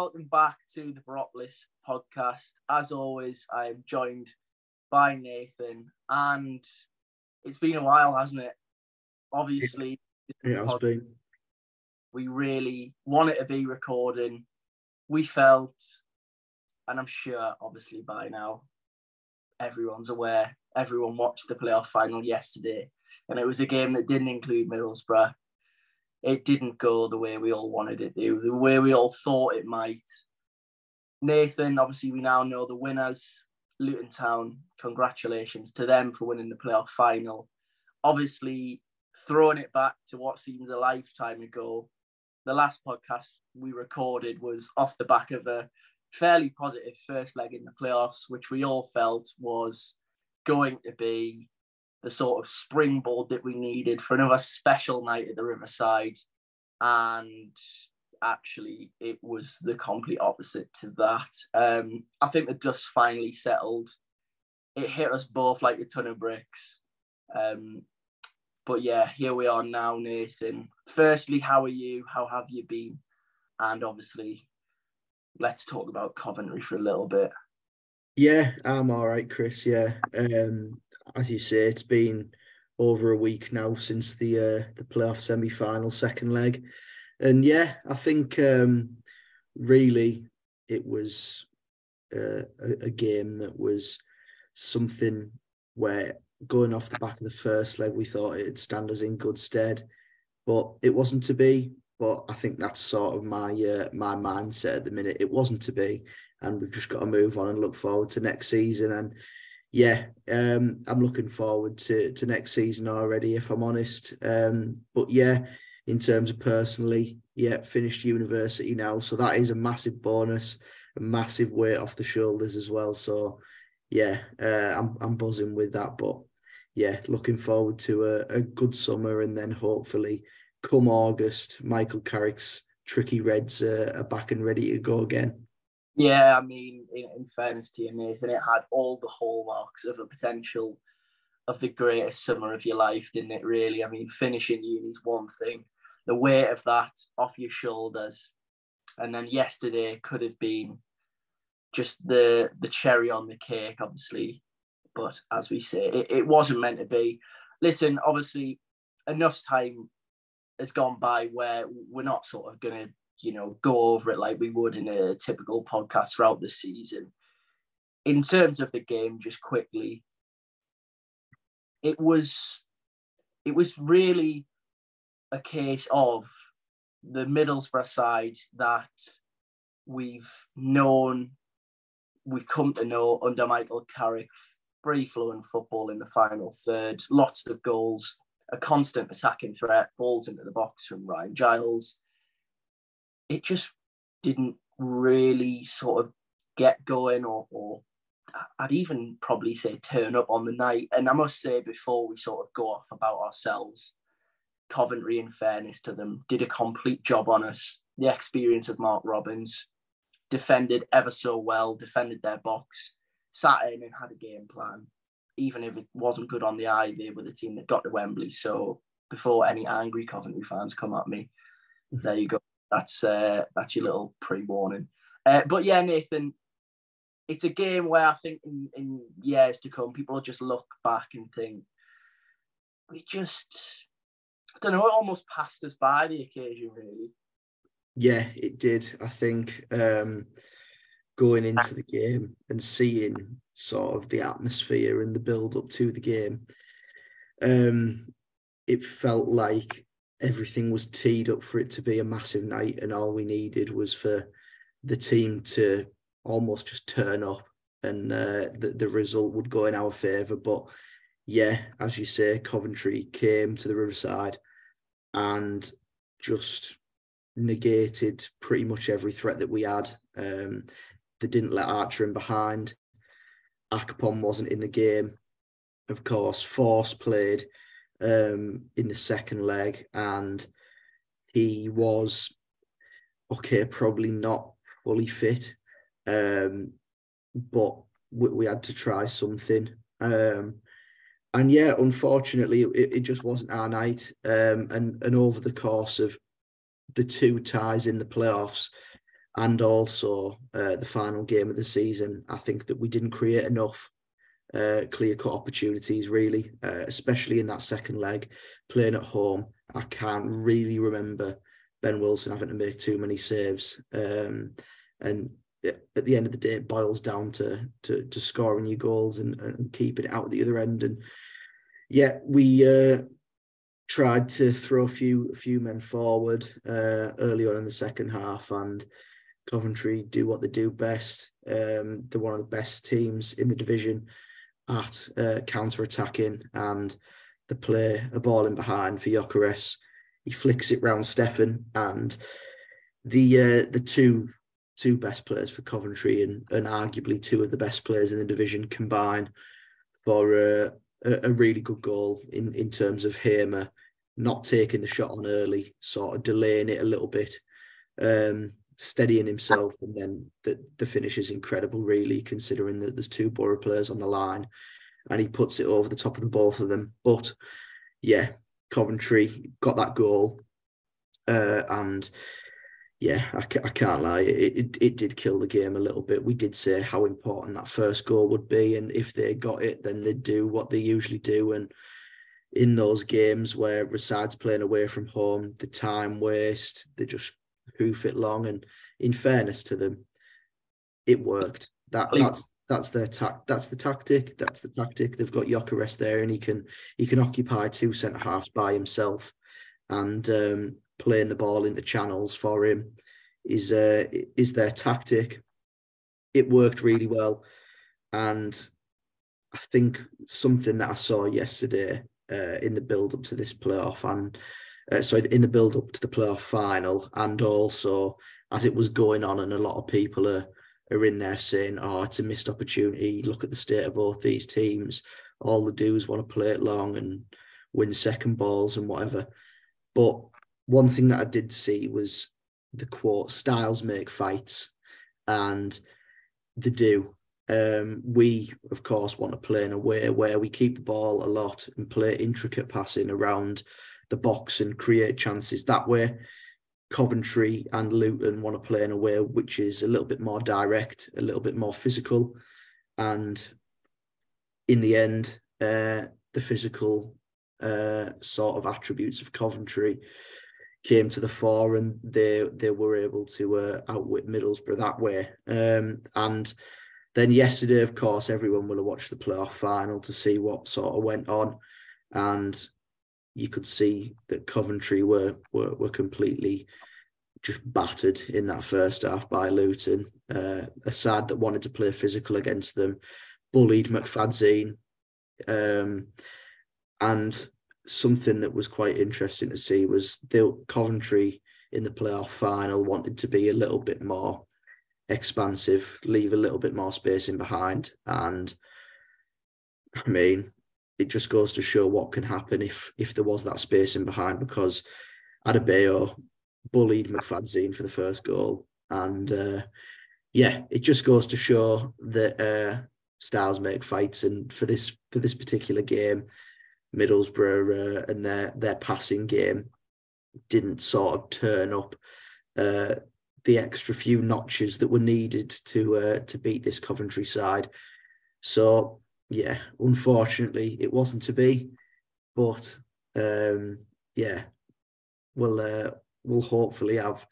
welcome back to the Boropolis podcast. As always, I am joined by Nathan, and it's been a while, hasn't it? Obviously, it has been. We really wanted to be recording. We felt, and I'm sure, obviously, by now, everyone's aware. Everyone watched the playoff final yesterday, and it was a game that didn't include Middlesbrough it didn't go the way we all wanted it to, the way we all thought it might. Nathan, obviously, we now know the winners. Luton Town, congratulations to them for winning the playoff final. Obviously, throwing it back to what seems a lifetime ago, the last podcast we recorded was off the back of a fairly positive first leg in the playoffs, which we all felt was going to be the sort of springboard that we needed for another special night at the Riverside. And actually, it was the complete opposite to that. Um, I think the dust finally settled. It hit us both like a ton of bricks. Um, but yeah, here we are now, Nathan. Firstly, how are you? How have you been? And obviously, let's talk about Coventry for a little bit. Yeah, I'm all right, Chris. Yeah, um, as you say, it's been over a week now since the uh, the playoff semi final second leg, and yeah, I think um, really it was uh, a, a game that was something where going off the back of the first leg, we thought it'd stand us in good stead, but it wasn't to be. But I think that's sort of my uh, my mindset at the minute. It wasn't to be, and we've just got to move on and look forward to next season. And yeah, um, I'm looking forward to to next season already, if I'm honest. Um, but yeah, in terms of personally, yeah, finished university now, so that is a massive bonus, a massive weight off the shoulders as well. So yeah, uh, I'm I'm buzzing with that, but yeah, looking forward to a, a good summer and then hopefully come August, Michael Carrick's tricky Reds are back and ready to go again. Yeah, I mean, in, in fairness to you, Nathan, it had all the hallmarks of a potential of the greatest summer of your life, didn't it? Really, I mean, finishing uni is one thing, the weight of that off your shoulders, and then yesterday could have been just the the cherry on the cake, obviously. But as we say, it, it wasn't meant to be. Listen, obviously, enough time has gone by where we're not sort of going to you know, go over it like we would in a typical podcast throughout the season. In terms of the game, just quickly, it was it was really a case of the Middlesbrough side that we've known, we've come to know under Michael Carrick, free flowing football in the final third, lots of goals, a constant attacking threat, balls into the box from Ryan Giles it just didn't really sort of get going or, or I'd even probably say turn up on the night. And I must say, before we sort of go off about ourselves, Coventry, in fairness to them, did a complete job on us. The experience of Mark Robins defended ever so well, defended their box, sat in and had a game plan. Even if it wasn't good on the eye, they were the team that got to Wembley. So before any angry Coventry fans come at me, mm-hmm. there you go that's uh, that's your little pre-warning. Uh, but yeah, Nathan, it's a game where I think in, in years to come, people just look back and think we just, I don't know, it almost passed us by the occasion, really. Yeah, it did. I think um, going into the game and seeing sort of the atmosphere and the build up to the game, um, it felt like everything was teed up for it to be a massive night, and all we needed was for the team to almost just turn up, and uh, the the result would go in our favour. But yeah, as you say, Coventry came to the Riverside and just negated pretty much every threat that we had. Um, they didn't let Archer in behind. Akpom wasn't in the game. Of course, Forss played um, in the second leg, and he was okay, probably not fully fit, um, but we, we, had to try something. Um, and yeah, unfortunately, it, it, just wasn't our night. Um, and and over the course of the two ties in the playoffs, and also uh, the final game of the season. I think that we didn't create enough uh, clear cut opportunities, really, uh, especially in that second leg, playing at home. I can't really remember Ben Wilson having to make too many saves. Um, and at the end of the day, it boils down to to, to scoring your goals and, and keeping it out at the other end. And yeah, we uh, tried to throw a few a few men forward uh, early on in the second half, and Coventry do what they do best. Um, they're one of the best teams in the division at uh, counter attacking, and the play a ball in behind for Gyökeres. He flicks it round Steffen, and the uh, the two two best players for Coventry and, and arguably two of the best players in the division combine for uh, a, a, really good goal in, in terms of Hamer not taking the shot on early, sort of delaying it a little bit, um, steadying himself, and then the, the finish is incredible, really, considering that there's two Boro players on the line and he puts it over the top of the both of them. But yeah, Coventry got that goal. Uh, and yeah, I, I can't lie. It, it, it did kill the game a little bit. We did say how important that first goal would be, and if they got it, then they'd do what they usually do. And in those games where Reside's playing away from home, the time waste, they just hoof it long. And in fairness to them, it worked. That that's that's their tact. That's the tactic. That's the tactic. They've got Gyökeres there, and he can he can occupy two centre halves by himself. And um, playing the ball into channels for him is uh, is their tactic. It worked really well, and I think something that I saw yesterday uh, in the build up to this playoff and uh, sorry in the build up to the playoff final, and also as it was going on, and a lot of people are are in there saying, "Oh, it's a missed opportunity. Look at the state of both these teams. All they do is want to play it long and win second balls and whatever." But one thing that I did see was the quote styles make fights and they do. Um, we, of course, want to play in a way where we keep the ball a lot and play intricate passing around the box and create chances that way. Coventry and Luton want to play in a way which is a little bit more direct, a little bit more physical. And in the end, uh, the physical uh, sort of attributes of Coventry came to the fore and they they were able to uh, outwit Middlesbrough that way. Um, and then yesterday, of course, everyone will have watched the playoff final to see what sort of went on, and you could see that Coventry were were, were completely just battered in that first half by Luton. Uh, a side that wanted to play physical against them, bullied McFadzean, um, and something that was quite interesting to see was the Coventry in the playoff final wanted to be a little bit more expansive, leave a little bit more space in behind. And I mean, it just goes to show what can happen if if there was that space in behind because Adebayo bullied McFadzean for the first goal. And uh, yeah, it just goes to show that uh, styles make fights. And for this for this particular game, Middlesbrough uh, and their their passing game didn't sort of turn up uh, the extra few notches that were needed to uh, to beat this Coventry side. So yeah, unfortunately, it wasn't to be, but um, yeah, we'll uh, we'll hopefully have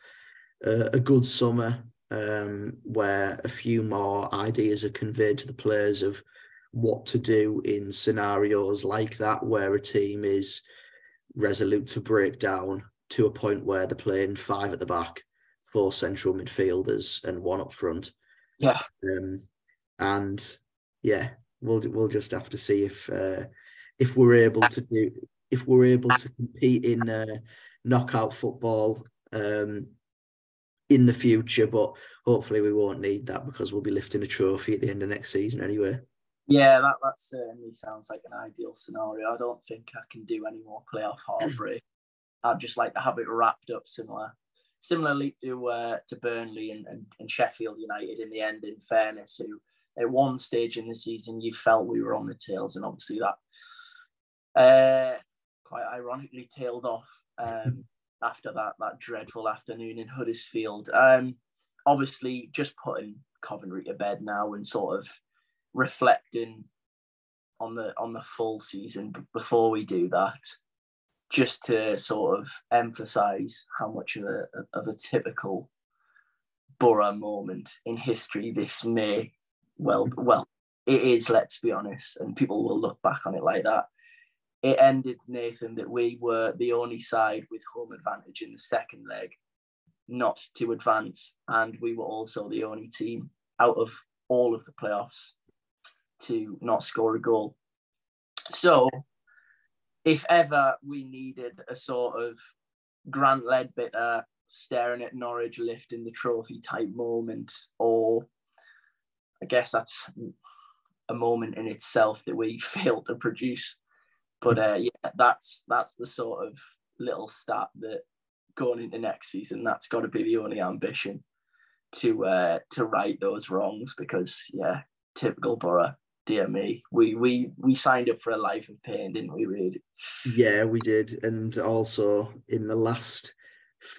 a, a good summer um, where a few more ideas are conveyed to the players of what to do in scenarios like that where a team is resolute to break down to a point where they're playing five at the back, four central midfielders, and one up front. Yeah. Um, and yeah, we'll we'll just have to see if uh, if we're able to do if we're able to compete in uh, knockout football um, in the future. But hopefully, we won't need that because we'll be lifting a trophy at the end of next season anyway. Yeah, that, that certainly sounds like an ideal scenario. I don't think I can do any more playoff heartbreak. I'd just like to have it wrapped up similar, similarly to uh, to Burnley and, and, and Sheffield United in the end. In fairness, who at one stage in the season you felt we were on the tails, and obviously that uh, quite ironically tailed off um, after that that dreadful afternoon in Huddersfield. Um, obviously just putting Coventry to bed now and sort of reflecting on the on the full season before we do that just to sort of emphasize how much of a of a typical Boro moment in history this may well mm-hmm. well it is let's be honest and people will look back on it like that. It ended nathan that we were the only side with home advantage in the second leg not to advance and we were also the only team out of all of the playoffs to not score a goal. So if ever we needed a sort of Grant Leadbitter staring at Norwich lifting the trophy type moment, or I guess that's a moment in itself that we failed to produce. But uh, yeah, that's that's the sort of little stat that going into next season, that's got to be the only ambition to uh, to right those wrongs because yeah, typical Boro dear me, we we we signed up for a life of pain, didn't we? Really? Yeah, we did, and also in the last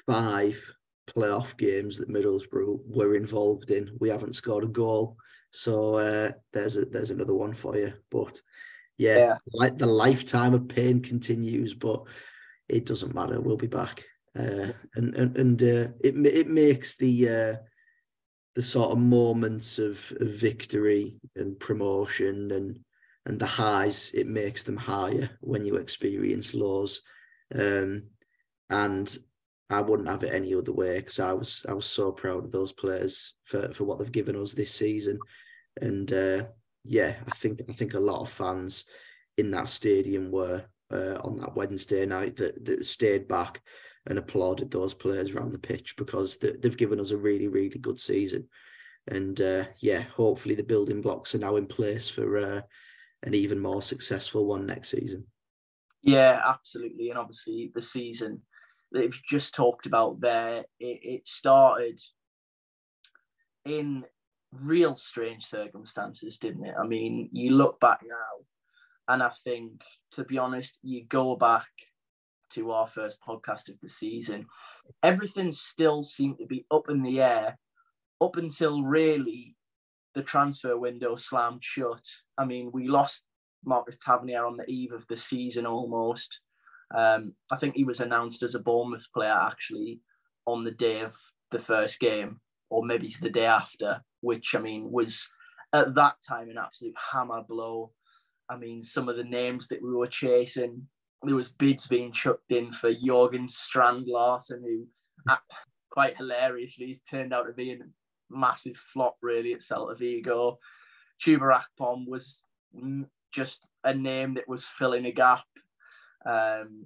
five playoff games that Middlesbrough were involved in, we haven't scored a goal. So uh, there's a there's another one for you. But yeah, yeah, like the lifetime of pain continues, but it doesn't matter. We'll be back, uh, and and and uh, it it makes the uh, the sort of moments of, of victory and promotion and and the highs it makes them higher when you experience lows um, and I wouldn't have it any other way because I was I was so proud of those players for, for what they've given us this season and uh, yeah I think I think a lot of fans in that stadium were uh, on that Wednesday night that that stayed back and applauded those players around the pitch because they, have given us a really, really good season. And uh, yeah, hopefully the building blocks are now in place for uh, an even more successful one next season. Yeah, absolutely. And obviously, the season that you've just talked about there, it, it started in real strange circumstances, didn't it? I mean, you look back now, and I think, to be honest, you go back to our first podcast of the season, everything still seemed to be up in the air up until really the transfer window slammed shut. I mean, we lost Marcus Tavernier on the eve of the season almost. Um, I think he was announced as a Bournemouth player actually on the day of the first game, or maybe it's the day after, which I mean was at that time an absolute hammer blow. I mean, some of the names that we were chasing there was bids being chucked in for Jorgen Strand Larsen, who quite hilariously turned out to be a massive flop really at Celta Vigo. Chuba Akpom was just a name that was filling a gap. Um,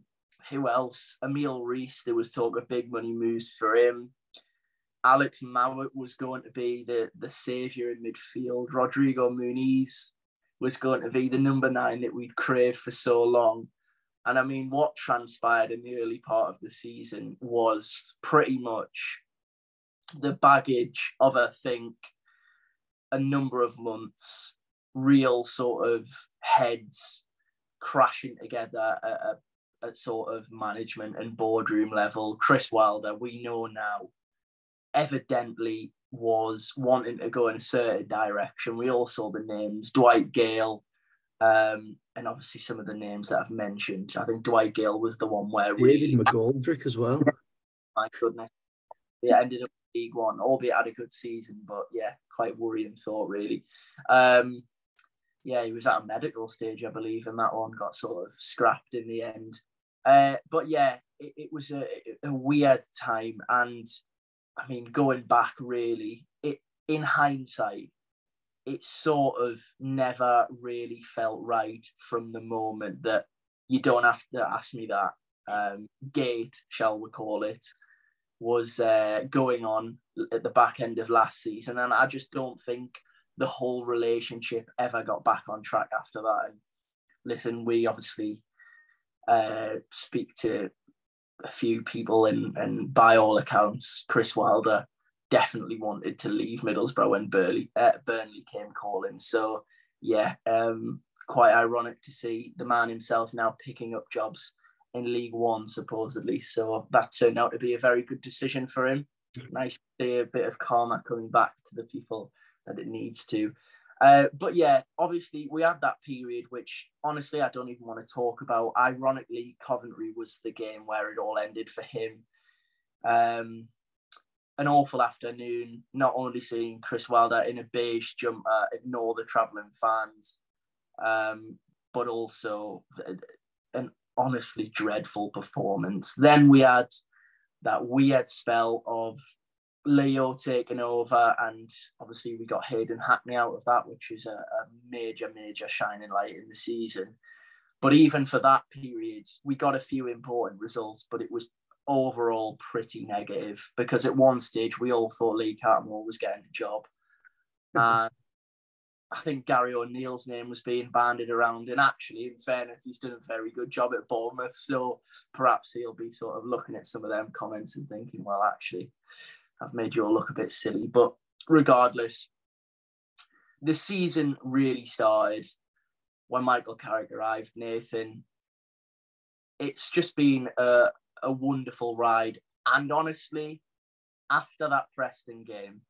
who else? Emil Riis, there was talk of big money moves for him. Alex Mowatt was going to be the, the saviour in midfield. Rodrigo Muniz was going to be the number nine that we'd craved for so long. And I mean, what transpired in the early part of the season was pretty much the baggage of, I think, a number of months, real sort of heads crashing together at, a, at sort of management and boardroom level. Chris Wilder, we know now, evidently was wanting to go in a certain direction. We all saw the names Dwight Gayle, um, and obviously some of the names that I've mentioned. I think Dwight Gayle was the one where David really McGoldrick as well. My goodness, yeah, ended up League One, albeit had a good season, but yeah, quite worrying thought really. Um, yeah, he was at a medical stage, I believe, and that one got sort of scrapped in the end. Uh, but yeah, it, it was a, a weird time, and I mean, going back really, it in hindsight, it sort of never really felt right from the moment that you don't have to ask me that um, gate, shall we call it, was uh, going on at the back end of last season. And I just don't think the whole relationship ever got back on track after that. And listen, we obviously uh, speak to a few people, and, and by all accounts, Chris Wilder definitely wanted to leave Middlesbrough when Burnley, uh, Burnley came calling. So yeah, um, quite ironic to see the man himself now picking up jobs in League One supposedly. So that turned out to be a very good decision for him. nice to see a bit of karma coming back to the people that it needs to. Uh, but yeah, obviously we had that period, which honestly I don't even want to talk about. Ironically, Coventry was the game where it all ended for him. Um, an awful afternoon, not only seeing Chris Wilder in a beige jumper ignore the travelling fans, um, but also an honestly dreadful performance. Then we had that weird spell of Leo taking over, and obviously we got Hayden Hackney out of that, which is a, a major, major shining light in the season. But even for that period, we got a few important results, but it was overall pretty negative because at one stage we all thought Lee Cattermole was getting the job. And I think Gary O'Neill's name was being bandied around. And actually, in fairness, he's done a very good job at Bournemouth. So perhaps he'll be sort of looking at some of them comments and thinking, well, actually, I've made you all look a bit silly. But regardless, the season really started when Michael Carrick arrived. Nathan, it's just been a, a wonderful ride. And honestly, after that Preston game,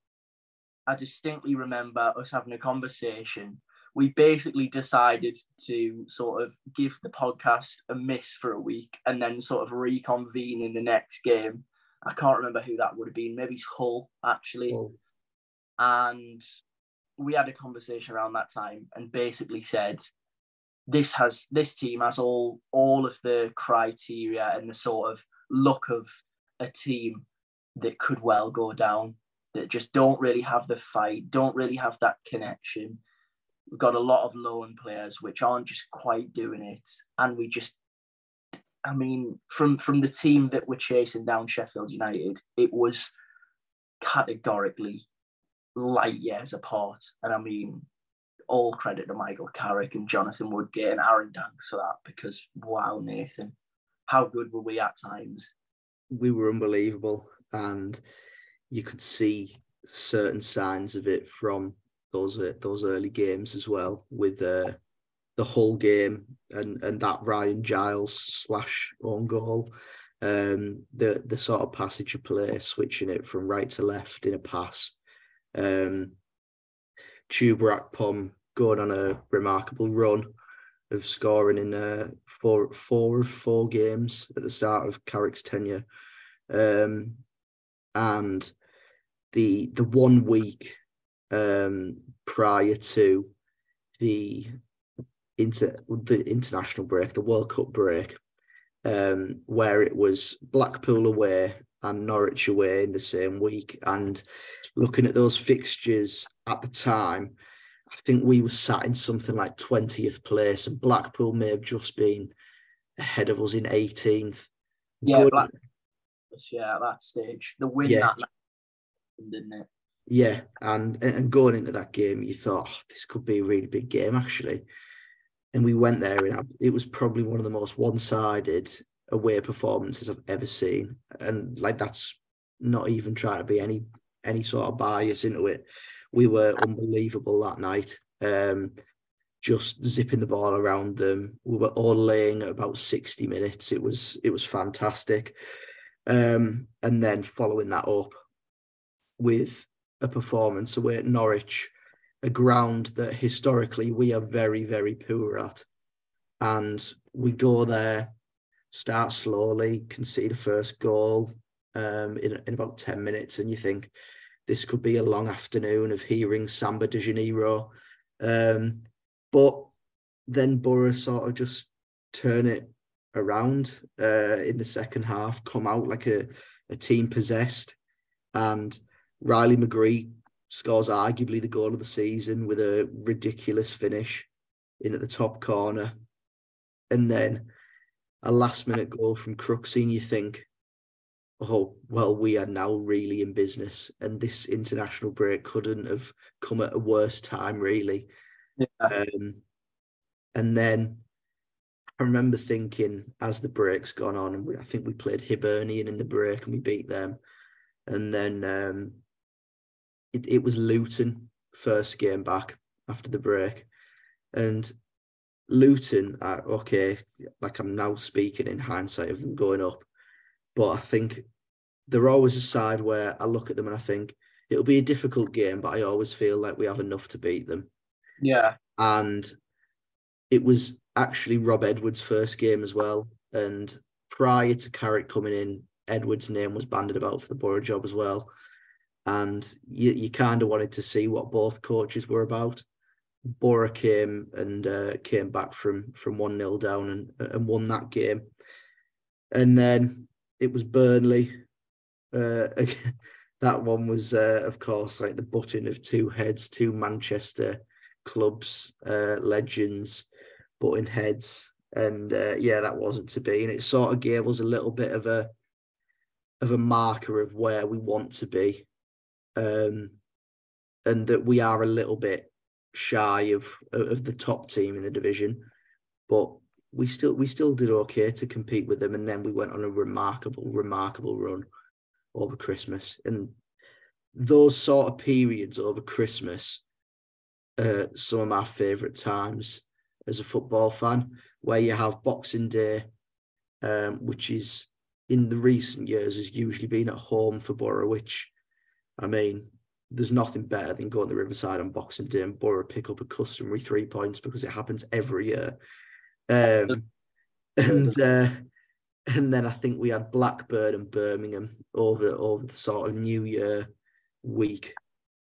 I distinctly remember us having a conversation. We basically decided to sort of give the podcast a miss for a week and then sort of reconvene in the next game. I can't remember who that would have been. Maybe it's Hull, actually. Oh. And we had a conversation around that time and basically said, this has this team has all all of the criteria and the sort of look of a team that could well go down that just don't really have the fight, don't really have that connection. We've got a lot of loan players which aren't just quite doing it, and we just, I mean, from from the team that were chasing down Sheffield United, it was categorically light years apart, and I mean, all credit to Michael Carrick and Jonathan Woodgate and Aaron Danks for that because wow, Nathan, how good were we at times? We were unbelievable, and you could see certain signs of it from those those early games as well with uh, the whole game and and that Ryan Giles slash own goal. Um, the the sort of passage of play, switching it from right to left in a pass. Um, Chuba Akpom going on a remarkable run of scoring in uh, four four of four games at the start of Carrick's tenure. Um, and the the one week um, prior to the inter the international break, the World Cup break, um, where it was Blackpool away and Norwich away in the same week. And looking at those fixtures at the time, I think we were sat in something like 20th place, and Blackpool may have just been ahead of us in 18th. Yeah, Black- yeah, at that stage. The win yeah. that didn't it? Yeah, and and going into that game, you thought oh, this could be a really big game actually, and we went there, and it was probably one of the most one-sided away performances I've ever seen, and like that's not even trying to be any any sort of bias into it. We were unbelievable that night. Um, just zipping the ball around them. We were all laying at about 60 minutes. It was it was fantastic. Um, and then following that up, with a performance away at Norwich, a ground that historically we are very, very poor at. And we go there, start slowly, concede a first goal um, in, in about 10 minutes, and you think this could be a long afternoon of hearing Samba de Janeiro. Um, but then Boro sort of just turn it around uh, in the second half, come out like a, a team possessed. And Riley McGree scores arguably the goal of the season with a ridiculous finish in at the top corner. And then a last minute goal from Crooksy, and you think, oh, well, we are now really in business. And this international break couldn't have come at a worse time, really. Yeah. Um, and then I remember thinking as the break's gone on, and we, I think we played Hibernian in the break and we beat them. And then um, it, it was Luton first game back after the break, and Luton, uh, okay, like I'm now speaking in hindsight of them going up, but I think they're always a side where I look at them and I think it'll be a difficult game, but I always feel like we have enough to beat them. Yeah. And it was actually Rob Edwards' first game as well. And prior to Carrick coming in, Edwards' name was banded about for the Boro job as well. And you, you kind of wanted to see what both coaches were about. Boro came and uh, came back from from one 0 down and and won that game, and then it was Burnley. Uh, that one was, uh, of course, like the button of two heads, two Manchester clubs, uh, legends, butting heads, and uh, yeah, that wasn't to be, and it sort of gave us a little bit of a of a marker of where we want to be, um, and that we are a little bit shy of of the top team in the division, but we still we still did okay to compete with them, and then we went on a remarkable remarkable run over Christmas, and those sort of periods over Christmas, uh, some of my favourite times as a football fan, where you have Boxing Day, um, which is in the recent years has usually been at home for Boro, which I mean there's nothing better than going to the Riverside on Boxing Day and Boro pick up a customary three points because it happens every year. Um, and uh, and then I think we had Blackburn and Birmingham over over the sort of New Year week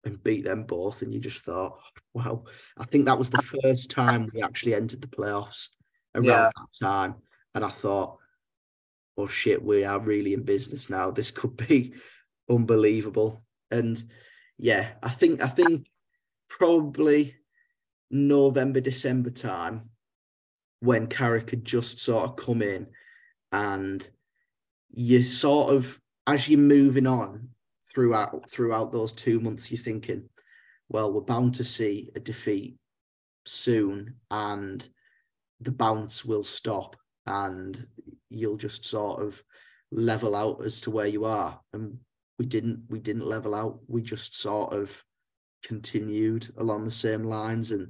and beat them both, and you just thought, wow. I think that was the first time we actually entered the playoffs around yeah. that time, and I thought, oh shit, we are really in business now. This could be unbelievable, and yeah, I think I think probably November, December time when Carrick had just sort of come in and you sort of as you're moving on throughout throughout those two months, you're thinking, well, we're bound to see a defeat soon and the bounce will stop and you'll just sort of level out as to where you are. And we didn't we didn't level out. We just sort of continued along the same lines, and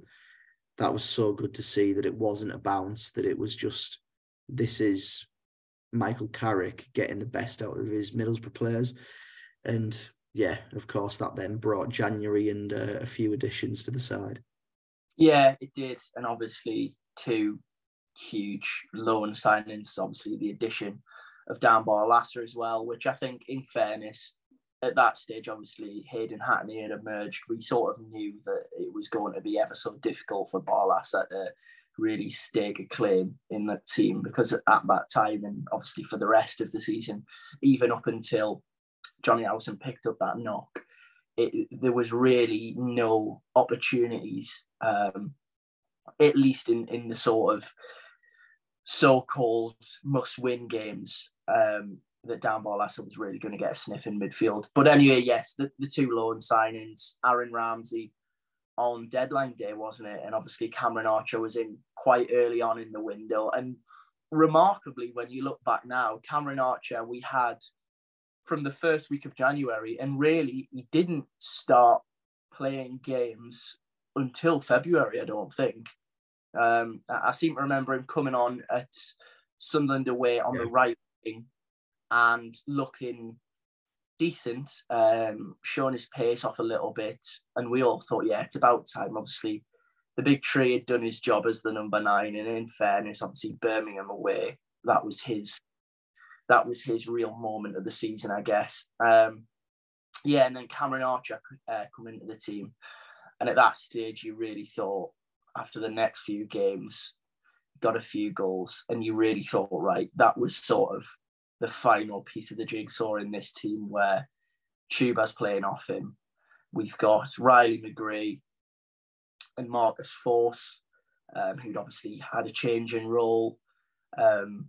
that was so good to see that it wasn't a bounce. That it was just this is Michael Carrick getting the best out of his Middlesbrough players, and yeah, of course that then brought January and uh, a few additions to the side. Yeah, it did, and obviously two huge loan signings. Obviously, the addition of Dan Barlaser as well, which I think, in fairness, at that stage, obviously, Hayden Hackney had emerged. We sort of knew that it was going to be ever so difficult for Barlaser to really stake a claim in that team because at that time, and obviously for the rest of the season, even up until Johnny Allison picked up that knock, it, there was really no opportunities, um, at least in, in the sort of so-called must-win games um, that Dan Barlaser was really going to get a sniff in midfield. But anyway, yes, the, the two loan signings, Aaron Ramsey on deadline day, wasn't it? And obviously Cameron Archer was in quite early on in the window. And remarkably, when you look back now, Cameron Archer, we had from the first week of January, and really he didn't start playing games until February, I don't think. Um, I seem to remember him coming on at Sunderland away on yeah. the right wing and looking decent, um, showing his pace off a little bit. And we all thought, yeah, it's about time. Obviously, the big tree had done his job as the number nine. And in fairness, obviously Birmingham away, that was his that was his real moment of the season, I guess. Um, yeah, and then Cameron Archer uh, come into the team. And at that stage, you really thought, after the next few games, got a few goals, and you really thought, right, that was sort of the final piece of the jigsaw in this team where Chuba's playing off him. We've got Riley McGree and Marcus Forss, um, who'd obviously had a change in role. Um,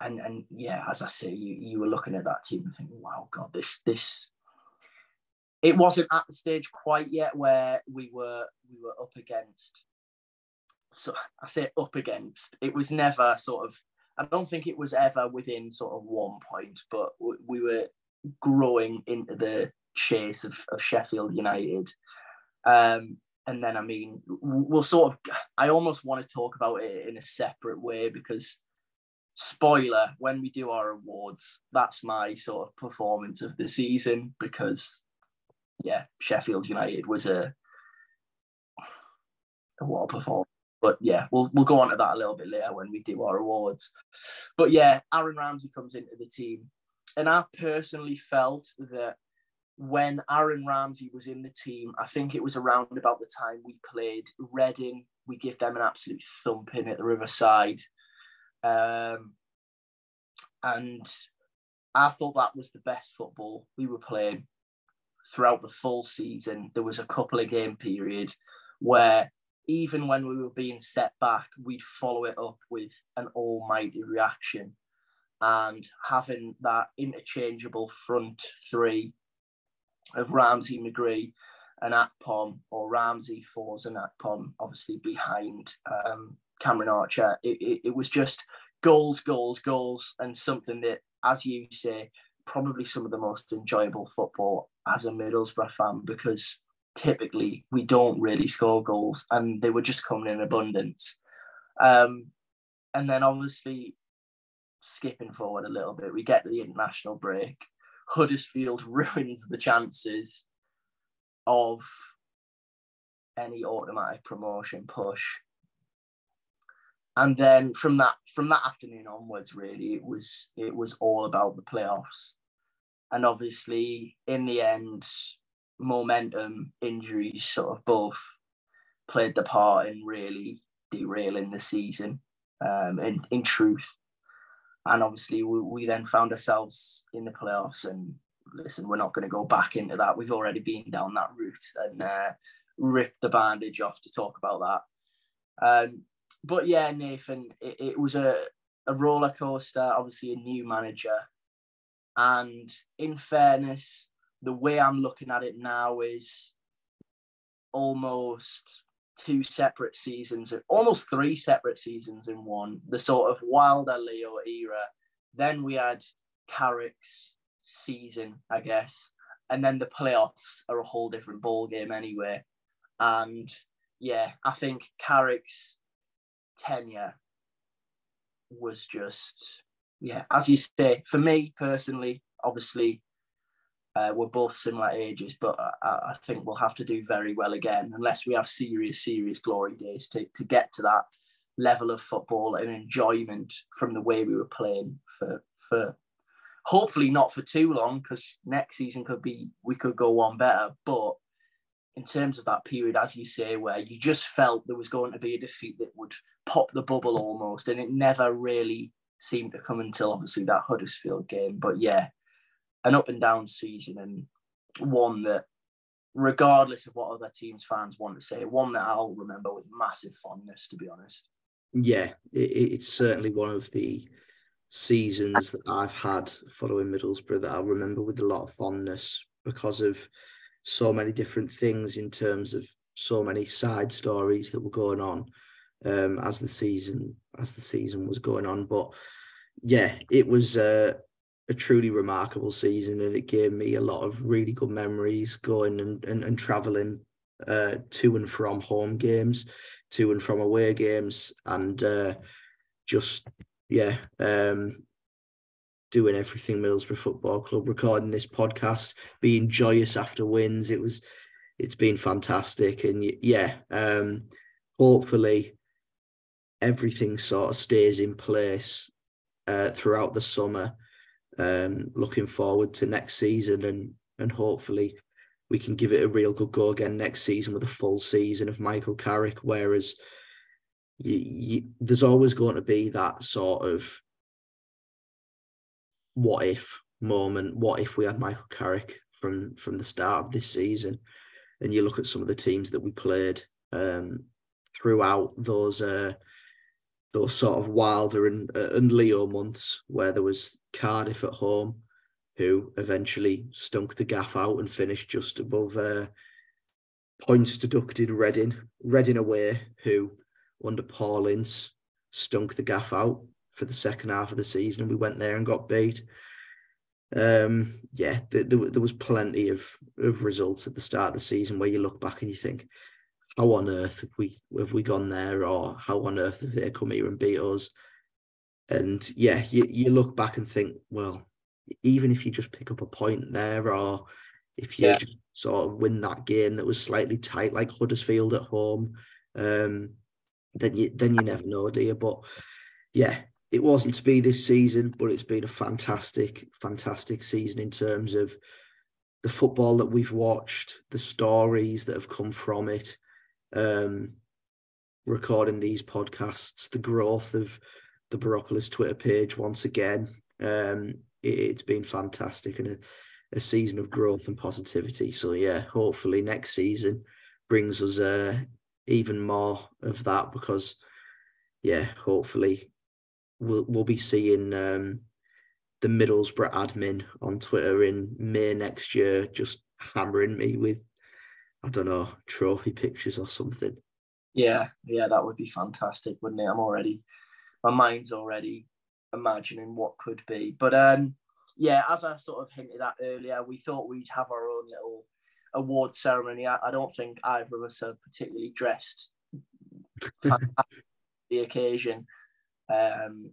and and yeah, as I say, you, you were looking at that team and thinking, wow, God, this this it wasn't at the stage quite yet where we were we were up against so I say up against. It was never sort of I don't think it was ever within sort of one point, but we were growing into the chase of, of Sheffield United. Um, and then, I mean, we'll sort of, I almost want to talk about it in a separate way because spoiler, when we do our awards, that's my sort of performance of the season because, yeah, Sheffield United was a, a what performance. But yeah, we'll we'll go on to that a little bit later when we do our awards. But yeah, Aaron Ramsey comes into the team, and I personally felt that when Aaron Ramsey was in the team, I think it was around about the time we played Reading. We give them an absolute thumping at the Riverside. Um, and I thought that was the best football we were playing throughout the full season. There was a couple of game period where even when we were being set back, we'd follow it up with an almighty reaction. And having that interchangeable front three of Ramsey, McGree, and Akpom, or Ramsey, Forss, and Akpom, obviously behind um, Cameron Archer. It, it, it, was just goals, goals, goals, and something that, as you say, probably some of the most enjoyable football as a Middlesbrough fan because typically we don't really score goals and they were just coming in abundance. Um, and then obviously skipping forward a little bit, we get to the international break Huddersfield ruins the chances of any automatic promotion push. And then from that from that afternoon onwards, really, it was it was all about the playoffs. And obviously, in the end, momentum, injuries, sort of both played the part in really derailing the season. Um, in, in truth, and obviously we, we then found ourselves in the playoffs and listen we're not going to go back into that. We've already been down that route and uh, ripped the bandage off to talk about that. Um, but yeah nathan it, it was a, a roller coaster obviously a new manager. And in fairness the way i'm looking at it now is almost two separate seasons, almost three separate seasons in one. The sort of Wilder Leo era. Then we had Carrick's season, I guess, and then the playoffs are a whole different ball game anyway. And yeah, I think Carrick's tenure was just yeah, as you say, for me personally, obviously uh, we're both similar ages, but I, I, think we'll have to do very well again unless we have serious, serious glory days to, to get to that level of football and enjoyment from the way we were playing for for hopefully not for too long because next season could be we could go one better. But in terms of that period, as you say, where you just felt there was going to be a defeat that would pop the bubble almost, and it never really seemed to come until obviously that Huddersfield game. But yeah, an up and down season and one that, regardless of what other teams fans want to say, one that I'll remember with massive fondness, to be honest. Yeah, it, it's certainly one of the seasons that I've had following Middlesbrough that I'll remember with a lot of fondness because of so many different things in terms of so many side stories that were going on um, as the season as the season was going on. But yeah, it was uh, a truly remarkable season and it gave me a lot of really good memories going and, and, and traveling uh, to and from home games, to and from away games, and uh, just yeah, um, doing everything Middlesbrough Football Club, recording this podcast, being joyous after wins. It was, it's been fantastic, and yeah, um, hopefully everything sort of stays in place uh, throughout the summer um, looking forward to next season and and hopefully we can give it a real good go again next season with a full season of Michael Carrick. Whereas you, you, there's always going to be that sort of what if moment. What if we had Michael Carrick from from the start of this season? And you look at some of the teams that we played um, throughout those uh, those sort of Wilder and uh, and Leo months where there was Cardiff at home, who eventually stunk the gaff out and finished just above uh, points deducted Reading. Reading away, who under Paul Ince stunk the gaff out for the second half of the season, and we went there and got beat. Um, yeah, there, there was plenty of of results at the start of the season where you look back and you think, how on earth have we have we gone there, or how on earth have they come here and beat us? And yeah, you, you look back and think, well, even if you just pick up a point there, or if you yeah. just sort of win that game that was slightly tight, like Huddersfield at home, um, then you then you never know, do you? But yeah, it wasn't to be this season, but it's been a fantastic, fantastic season in terms of the football that we've watched, the stories that have come from it, um, recording these podcasts, the growth of the Boropolis Twitter page once again. Um, it, has been fantastic and a, a, season of growth and positivity. So yeah, hopefully next season brings us uh, even more of that because yeah, hopefully we'll we'll be seeing um, the Middlesbrough admin on Twitter in May next year just hammering me with I don't know trophy pictures or something. Yeah, yeah, that would be fantastic, wouldn't it? I'm already my mind's already imagining what could be. But um, yeah, as I sort of hinted at earlier, we thought we'd have our own little award ceremony. I, I don't think either of us are particularly dressed for the occasion. Um,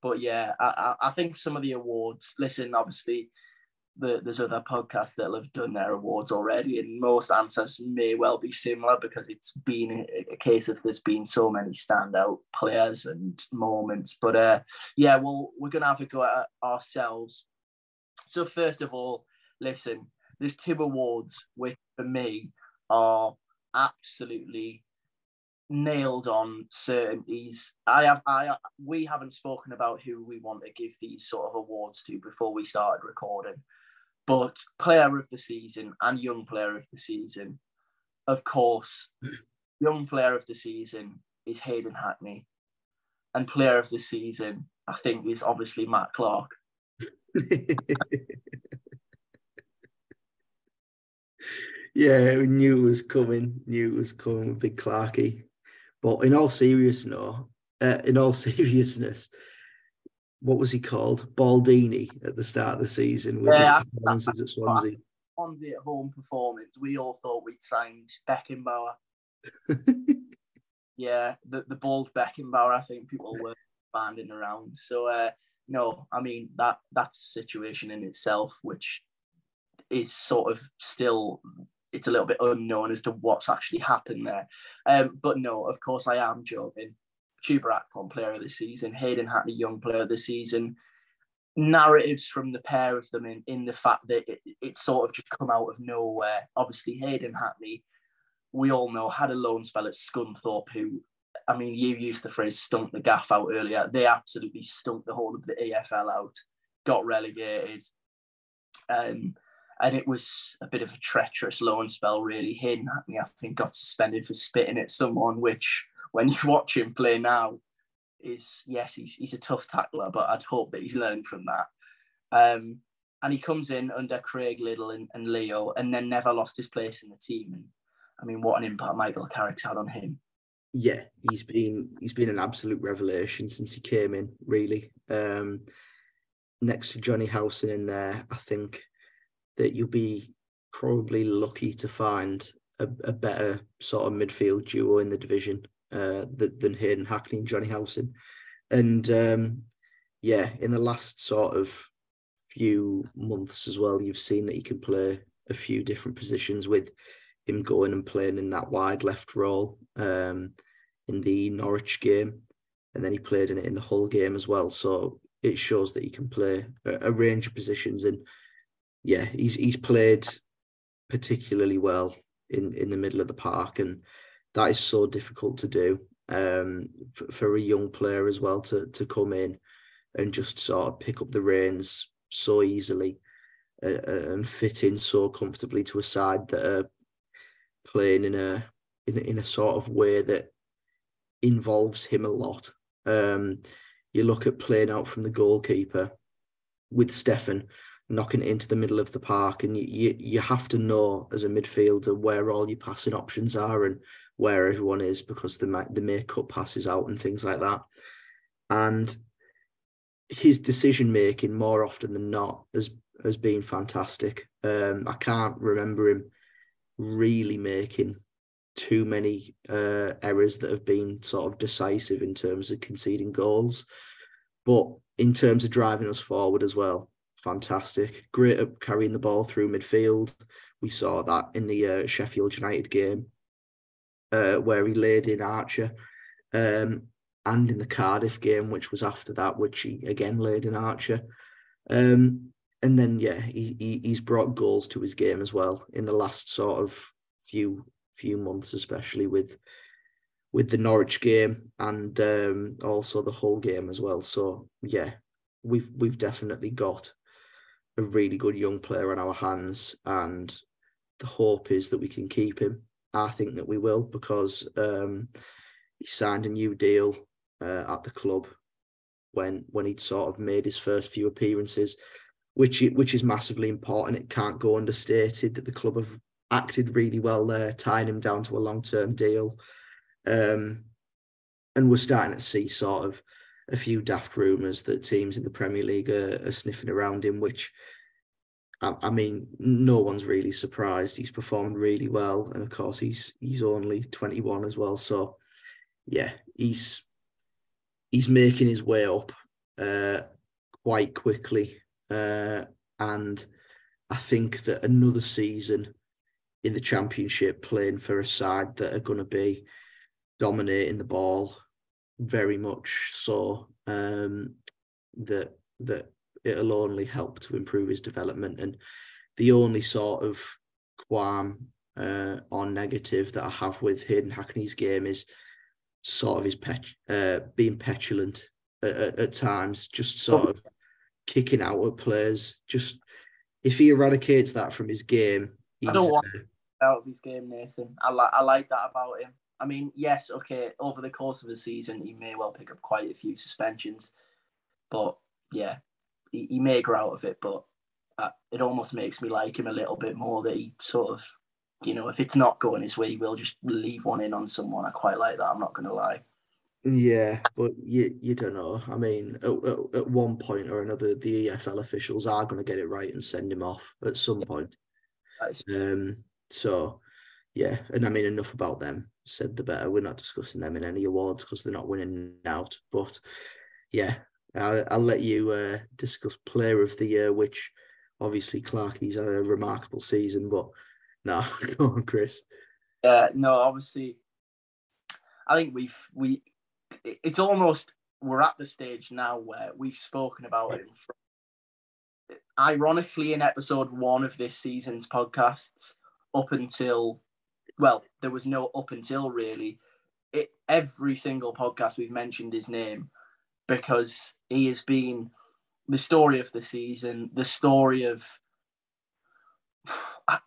but yeah, I, I think some of the awards. Listen, obviously, the, there's other podcasts that have done their awards already, and most answers may well be similar because it's been a, a case of there's been so many standout players and moments. But uh, yeah, well, we're gonna have a go at ourselves. So first of all, listen, there's two awards which for me are absolutely nailed on certainties. I have I we haven't spoken about who we want to give these sort of awards to before we started recording. But player of the season and young player of the season, of course, young player of the season is Hayden Hackney. And player of the season, I think, is obviously Matt Clarke. yeah, we knew it was coming. Knew it was coming with Big Clarky. But in all seriousness, uh, in all seriousness, what was he called? Baldini at the start of the season with yeah, his at Swansea. Swansea at home performance. We all thought we'd signed Beckenbauer. yeah, the, the bald Beckenbauer, I think people were banding around. So uh, no, I mean that that's a situation in itself which is sort of still it's a little bit unknown as to what's actually happened there. Um, but no, of course I am joking. Chuba Akpom player of the season, Hayden Hackney young player of the season. Narratives from the pair of them in, in the fact that it, it sort of just come out of nowhere. Obviously, Hayden Hackney, we all know, had a loan spell at Scunthorpe, who, I mean, you used the phrase stunk the gaff out earlier. They absolutely stunk the whole of the EFL out, got relegated. Um, and it was a bit of a treacherous loan spell, really. Hayden Hackney, I think, got suspended for spitting at someone, which when you watch him play now, is yes, he's he's a tough tackler, but I'd hope that he's learned from that. Um, and he comes in under Craig Liddle and, and Leo, and then never lost his place in the team. And I mean, what an impact Michael Carrick's had on him. Yeah, he's been he's been an absolute revelation since he came in. Really, um, next to Jonny Howson in there, I think that you'll be probably lucky to find a, a better sort of midfield duo in the division uh, than Hayden Hackney and Jonny Howson. And um, yeah, in the last sort of few months as well, you've seen that he can play a few different positions with him going and playing in that wide left role um, in the Norwich game. And then he played in it in the Hull game as well. So it shows that he can play a, a range of positions. And yeah, he's he's played particularly well in, in the middle of the park. And that is so difficult to do um, for, for, a young player as well to to come in and just sort of pick up the reins so easily uh, uh, and fit in so comfortably to a side that are playing in a in, in a sort of way that involves him a lot. Um, you look at playing out from the goalkeeper with Steffen knocking it into the middle of the park, and you, you you have to know as a midfielder where all your passing options are and where everyone is because they might they may cut passes out and things like that. And his decision making more often than not has has been fantastic. Um, I can't remember him really making too many uh, errors that have been sort of decisive in terms of conceding goals. but in terms of driving us forward as well, fantastic. Great at carrying the ball through midfield. We saw that in the uh, Sheffield United game uh, where he laid in Archer, um, and in the Cardiff game, which was after that, which he again laid in Archer. Um, and then yeah, he, he he's brought goals to his game as well in the last sort of few few months, especially with with the Norwich game and um, also the whole game as well. So yeah, we've we've definitely got a really good young player on our hands, and the hope is that we can keep him. I think that we will because um, he signed a new deal uh, at the club when when he'd sort of made his first few appearances, which which is massively important. It can't go understated that the club have acted really well there, tying him down to a long term deal. Um, and we're starting to see sort of a few daft rumours that teams in the Premier League are, are sniffing around him, which I, mean, no one's really surprised. He's performed really well, and of course, he's he's only 21 as well. So, yeah, he's he's making his way up uh, quite quickly, uh, and I think that another season in the Championship, playing for a side that are going to be dominating the ball very much so um, that that it'll only help to improve his development and the only sort of qualm uh, or negative that I have with Hayden Hackney's game is sort of his pet uh, being petulant at, at, at, times, just sort of kicking out at players. Just if he eradicates that from his game, I don't want uh, out of his game, Nathan. I like I like that about him. I mean, yes, okay, over the course of the season, he may well pick up quite a few suspensions, but yeah, he, he may grow out of it. But uh, it almost makes me like him a little bit more that he sort of, you know, if it's not going his way, he will just leave one in on someone. I quite like that. I'm not going to lie. Yeah, but you you don't know. I mean, at, at, at, one point or another, the EFL officials are going to get it right and send him off at some point. Um. So, yeah, and I mean, enough about them said the better. We're not discussing them in any awards because they're not winning out. But yeah, I'll, I'll let you uh, discuss Player of the Year, which obviously Clarkie's had a remarkable season. But no, go on, Chris. Yeah, no, obviously, I think we've we. It's almost we're at the stage now where we've spoken about it. Ironically, in episode one of this season's podcasts, up until well, there was no up until really. It, every single podcast we've mentioned his name because he has been the story of the season, the story of.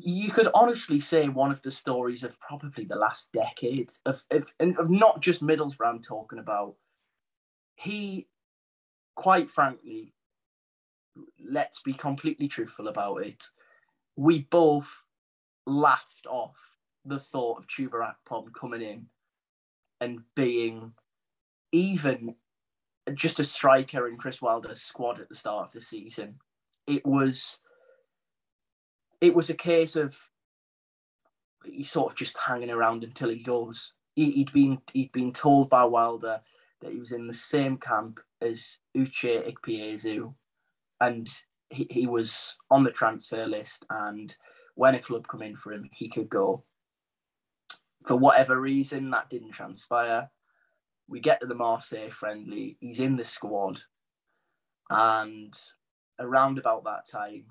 You could honestly say one of the stories of probably the last decade of of, of not just Middlesbrough I'm talking about. He, quite frankly, let's be completely truthful about it. We both laughed off the thought of Chuba Akpom coming in and being even just a striker in Chris Wilder's squad at the start of the season. It was it was a case of he's sort of just hanging around until he goes. He, had been he'd been told by Wilder that he was in the same camp as Uche Ikpeazu, and he, he was on the transfer list and when a club come in for him, he could go. For whatever reason, that didn't transpire. We get to the Marseille friendly. He's in the squad, and around about that time,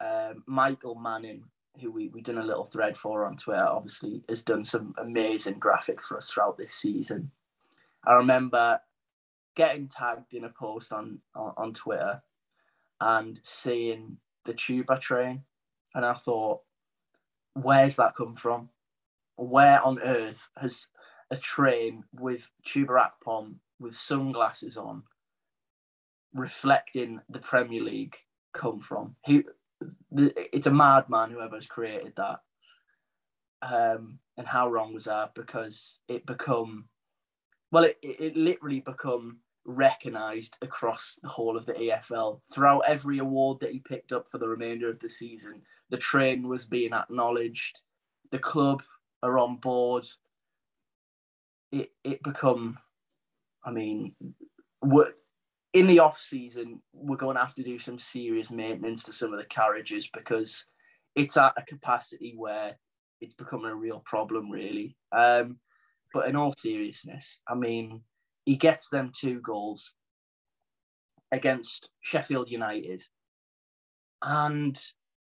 um, Michael Manning, who we we done a little thread for on Twitter, obviously has done some amazing graphics for us throughout this season. I remember getting tagged in a post on on, on Twitter and seeing the Chuba train and I thought, where's that come from? Where on earth has a train with Akpom with sunglasses on, reflecting the Premier League, come from? Who? The, it's a madman whoever's created that. Um, and how wrong was that? Because it become, well, it, it literally become recognised across the whole of the EFL. throughout every award that he picked up for the remainder of the season the train was being acknowledged, the club are on board. It it become, I mean, we're, in the off season, we're going to have to do some serious maintenance to some of the carriages because it's at a capacity where it's becoming a real problem, really. Um, but in all seriousness, I mean, he gets them two goals against Sheffield United. And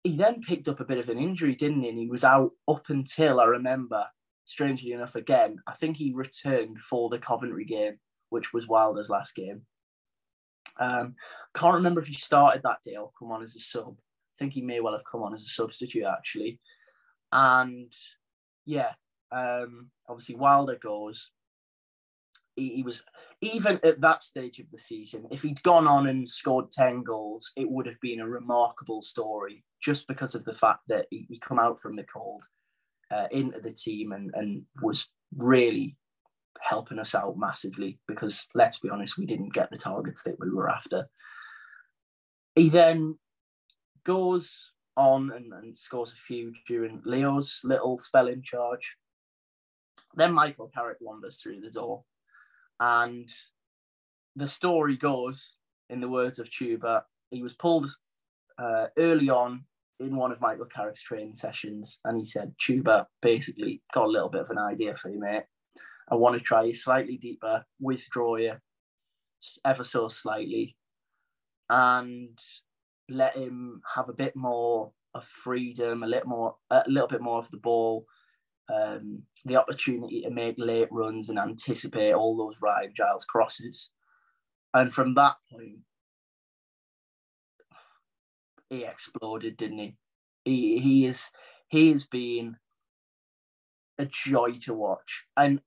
he then picked up a bit of an injury, didn't he? And he was out up until I remember, strangely enough, again, I think he returned for the Coventry game, which was Wilder's last game. Um, can't remember if he started that day or come on as a sub. I think he may well have come on as a substitute actually. And yeah, um, obviously Wilder goes. He, he, was even at that stage of the season. If he'd gone on and scored ten goals, it would have been a remarkable story, just because of the fact that he, he come out from the cold uh, into the team and and was really helping us out massively. Because let's be honest, we didn't get the targets that we were after. He then goes on and, and scores a few during Leo's little spell in charge. Then Michael Carrick wanders through the door. And the story goes, in the words of Chuba, he was pulled uh, early on in one of Michael Carrick's training sessions. And he said, Chuba, basically, got a little bit of an idea for you, mate. I want to try you slightly deeper, withdraw you ever so slightly. And let him have a bit more of freedom, a little more, a little bit more of the ball, um, the opportunity to make late runs and anticipate all those Ryan Giles crosses. And from that point, he exploded, didn't he? He he is he has been a joy to watch, and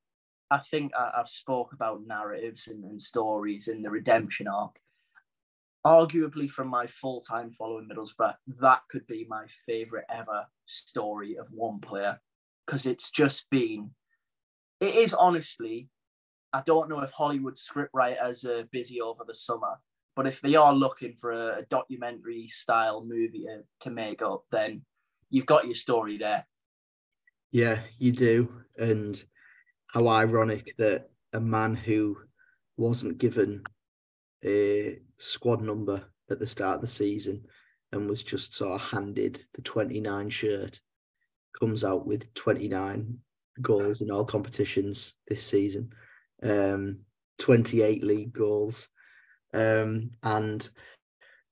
I think I, have spoke about narratives and, and stories in the redemption arc. Arguably from my full time following Middlesbrough, that could be my favourite ever story of one player. Because it's just been, it is honestly, I don't know if Hollywood scriptwriters are busy over the summer, but if they are looking for a, a documentary style movie to, to make up, then you've got your story there. Yeah, you do. And how ironic that a man who wasn't given a squad number at the start of the season and was just sort of handed the 29 shirt, comes out with 29 goals in all competitions this season, um, 28 league goals, um, and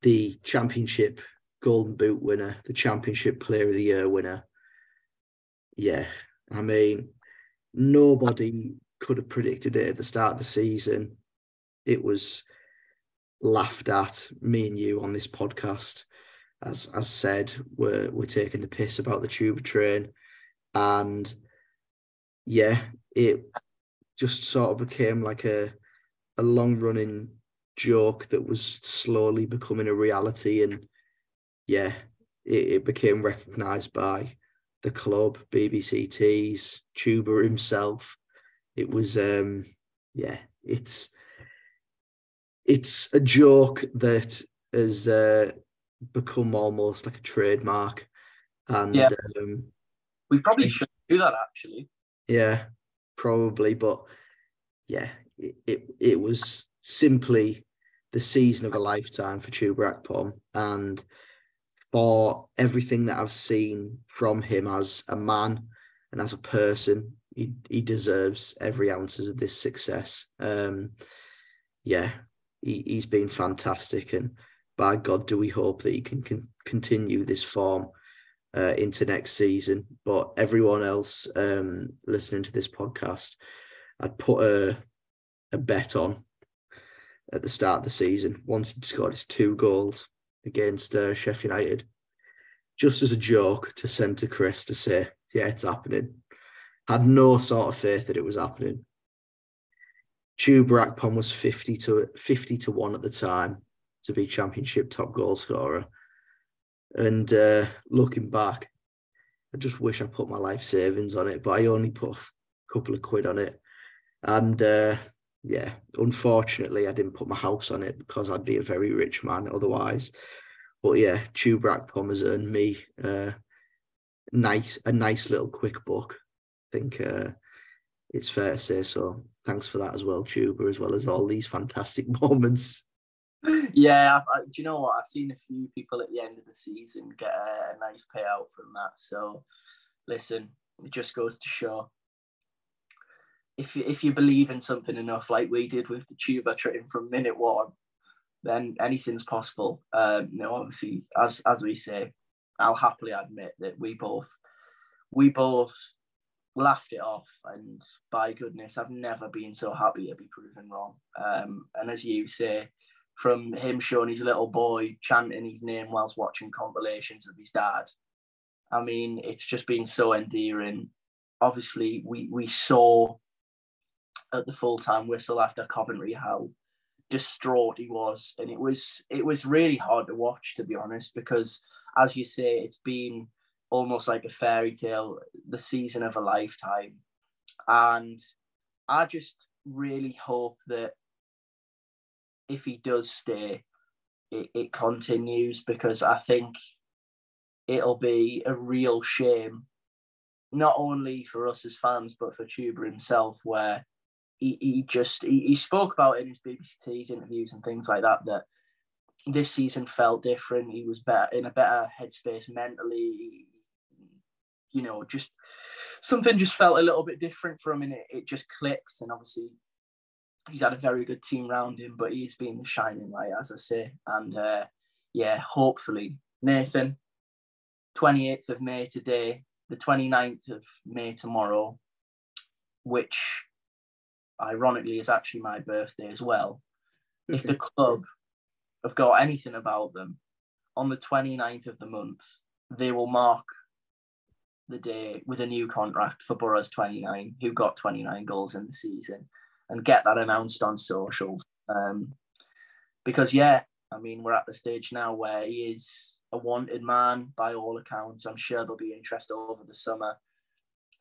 the championship golden boot winner, the championship player of the year winner. Yeah, I mean, nobody could have predicted it at the start of the season. It was laughed at me and you on this podcast. As as said, we're we're taking the piss about the Chuba train, and yeah, it just sort of became like a a long running joke that was slowly becoming a reality, and yeah, it, it became recognised by the club, BBC Tees, Chuba himself. It was um yeah, it's it's a joke that has uh, become almost like a trademark. And yeah. um, we probably should do that actually. Yeah, probably. But yeah, it, it, it was simply the season of a lifetime for Akpom. And for everything that I've seen from him as a man and as a person, he, he deserves every ounce of this success. Um, yeah, he, he's been fantastic, and by God, do we hope that he can, can continue this form uh, into next season. But everyone else um, listening to this podcast, I'd put a a bet on at the start of the season once he'd scored his two goals against uh, Sheffield United, just as a joke to send to Chris to say, "Yeah, it's happening." Had no sort of faith that it was happening. Chuba Akpom was 50 to 50 to 1 at the time to be championship top goal scorer. And uh, looking back, I just wish I put my life savings on it, but I only put a couple of quid on it. And uh, yeah, unfortunately, I didn't put my house on it because I'd be a very rich man otherwise. But yeah, Chuba Akpom has earned me uh, nice a nice little quick book. I think uh, it's fair to say so. thanks for that as well, Chuba, as well as all these fantastic moments. Yeah, I, do you know what? I've seen a few people at the end of the season get a, a nice payout from that. So, listen, it just goes to show if if you believe in something enough, like we did with the Chuba train from minute one, then anything's possible. Um, you know, obviously, as as we say, I'll happily admit that we both we both laughed it off, and by goodness, I've never been so happy to be proven wrong. Um, and as you say, from him showing his little boy chanting his name whilst watching compilations of his dad, I mean, it's just been so endearing. Obviously, we we saw at the full time whistle after Coventry how distraught he was, and it was it was really hard to watch to be honest because as you say, it's been almost like a fairy tale, the season of a lifetime. And I just really hope that if he does stay, it, it continues because I think it'll be a real shame, not only for us as fans, but for Chuba himself, where he, he just he, he spoke about it in his BBC Tees interviews and things like that that this season felt different. He was better in a better headspace mentally you know, just something just felt a little bit different for him and it, it just clicked. And obviously, he's had a very good team around him, but he's been the shining light, as I say. And uh, yeah, hopefully, Nathan, 28th of May today, the 29th of May tomorrow, which ironically is actually my birthday as well. if the club have got anything about them, on the 29th of the month, they will mark the day with a new contract for Boro's 29, who got 29 goals in the season, and get that announced on socials. Um, because, yeah, I mean, we're at the stage now where he is a wanted man by all accounts. I'm sure there'll be interest over the summer.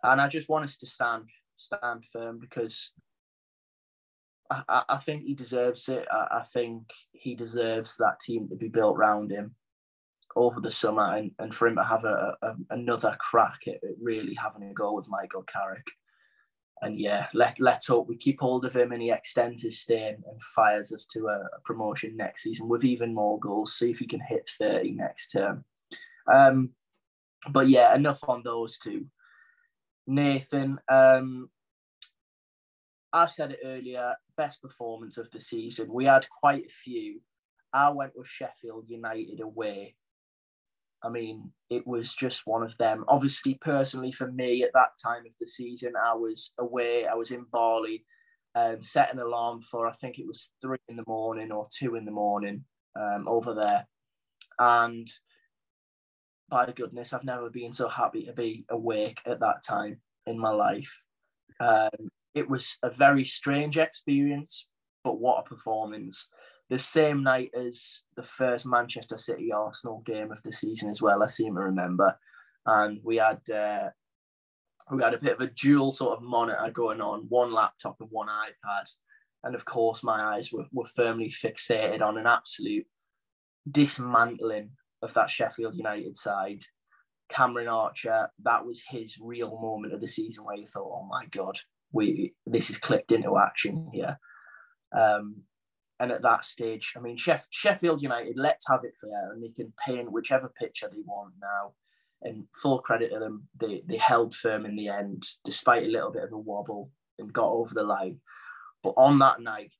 And I just want us to stand stand firm because I, I think he deserves it. I, I think he deserves that team to be built around him over the summer and, and for him to have a, a another crack at, at, really having a go with Michael Carrick. And yeah, let, let's hope we keep hold of him and he extends his stay and, and fires us to a, a, promotion next season with even more goals. See if he can hit 30 next term. Um, but yeah, enough on those two. Nathan, um, I said it earlier, best performance of the season. We had quite a few. I went with Sheffield United away I mean, it was just one of them. Obviously, personally, for me at that time of the season, I was away, I was in Bali, um, set an alarm for, I think it was three in the morning or two in the morning um, over there. And by goodness, I've never been so happy to be awake at that time in my life. Um, it was a very strange experience, but what a performance the same night as the first Manchester City Arsenal game of the season as well. I seem to remember, and we had uh, we had a bit of a dual sort of monitor going on, one laptop and one iPad, and of course my eyes were, were firmly fixated on an absolute dismantling of that Sheffield United side. Cameron Archer, that was his real moment of the season where you thought, oh my god, we this is clicked into action here. Um, and at that stage, I mean, Sheff- Sheffield United, let's have it fair, and they can paint whichever picture they want now. And full credit to them, they, they held firm in the end, despite a little bit of a wobble, and got over the line. But on that night,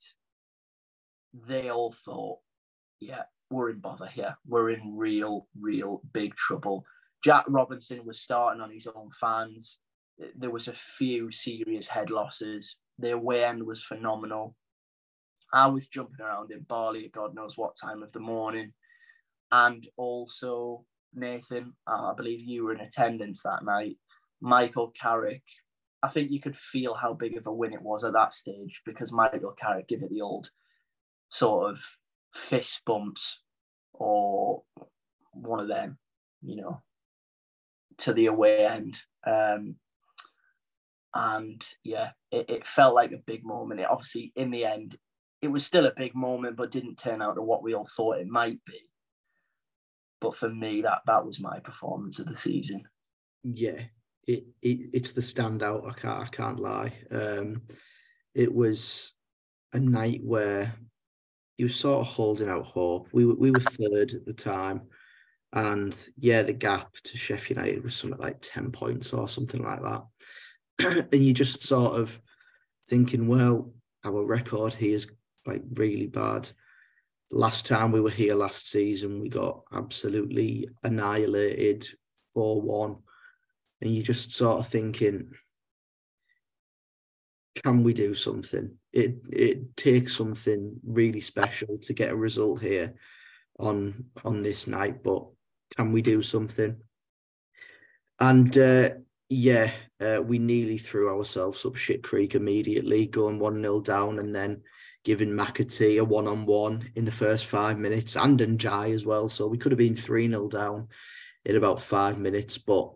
they all thought, yeah, we're in bother here. We're in real, real big trouble. Jack Robinson was starting on his own fans. There was a few serious head losses. The away end was phenomenal. I was jumping around in Bali at God knows what time of the morning. And also, Nathan, uh, I believe you were in attendance that night. Michael Carrick, I think you could feel how big of a win it was at that stage because Michael Carrick gave it the old sort of fist bumps or one of them, you know, to the away end. Um, and yeah, it, it felt like a big moment. It obviously, in the end, it was still a big moment, but didn't turn out to what we all thought it might be. But for me, that that was my performance of the season. Yeah, it, it it's the standout. I can't I can't lie. Um, it was a night where you were sort of holding out hope. We were, we were third at the time. And yeah, the gap to Sheffield United was something like 10 points or something like that. and you just sort of thinking, well, our record here is like really bad. Last time we were here last season, we got absolutely annihilated 4 1. And you just sort of thinking, can we do something? It it takes something really special to get a result here on on this night, but can we do something? And uh, yeah, uh, we nearly threw ourselves up shit creek immediately, going one 0 down, and then giving McAtee a one on one in the first five minutes, and Ndiaye as well. So we could have been three 0 down in about five minutes, but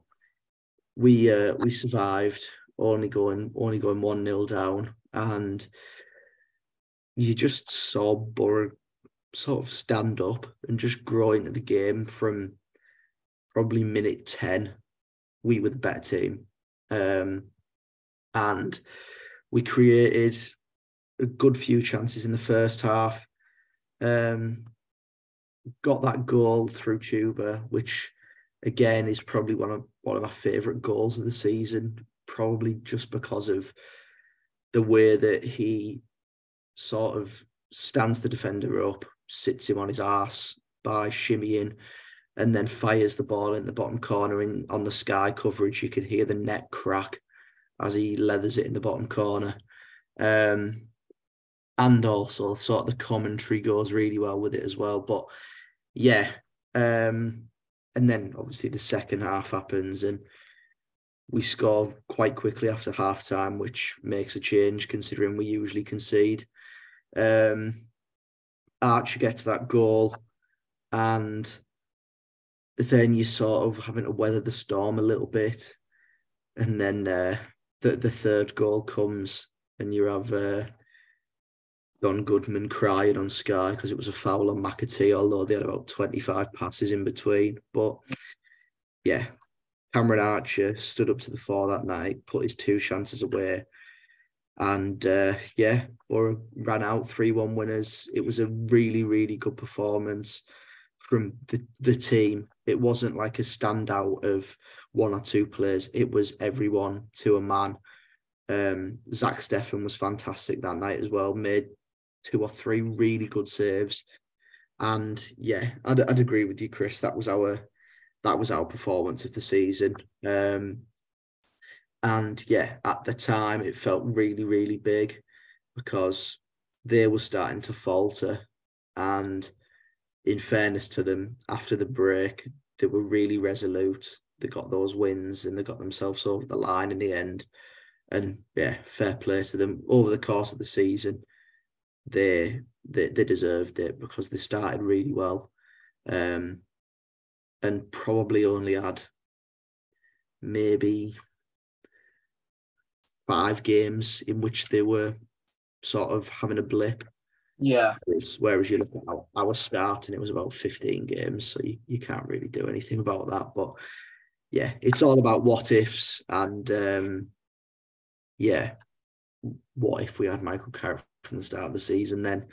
we uh, we survived only going only going one 0 down, and you just saw Boro sort of stand up and just grow into the game from probably minute ten. We were the better team, um, and we created a good few chances in the first half. Um, got that goal through Chuba, which again is probably one of one of my favourite goals of the season probably just because of the way that he sort of stands the defender up, sits him on his ass by shimmying, and then fires the ball in the bottom corner. And on the sky coverage, you could hear the net crack as he leathers it in the bottom corner. Um, and also, sort of the commentary goes really well with it as well. But yeah, um, and then obviously the second half happens, and we score quite quickly after half time, which makes a change considering we usually concede. Um, Archer gets that goal, and then you sort of having to weather the storm a little bit, and then uh, the the third goal comes, and you have uh, Don Goodman crying on Sky because it was a foul on McAtee, although they had about twenty five passes in between. But yeah, Cameron Archer stood up to the fore that night, put his two chances away, and uh, yeah, or ran out three one winners. It was a really really good performance from the the team. It wasn't like a standout of one or two players. It was everyone to a man. Um, Zach Steffen was fantastic that night as well. Made two or three really good saves, and yeah, I'd, I'd agree with you, Chris. That was our that was our performance of the season. Um, and yeah, at the time, it felt really, really big because they were starting to falter. And in fairness to them, after the break, they were really resolute. They got those wins and they got themselves over the line in the end. And yeah, fair play to them. Over the course of the season, they they, they deserved it because they started really well. Um, and probably only had maybe five games in which they were sort of having a blip. Yeah. Whereas, you look at our, our start and it was about 15 games, so you, you can't really do anything about that. But yeah, it's all about what ifs and um, yeah, what if we had Michael Carrick from the start of the season? Then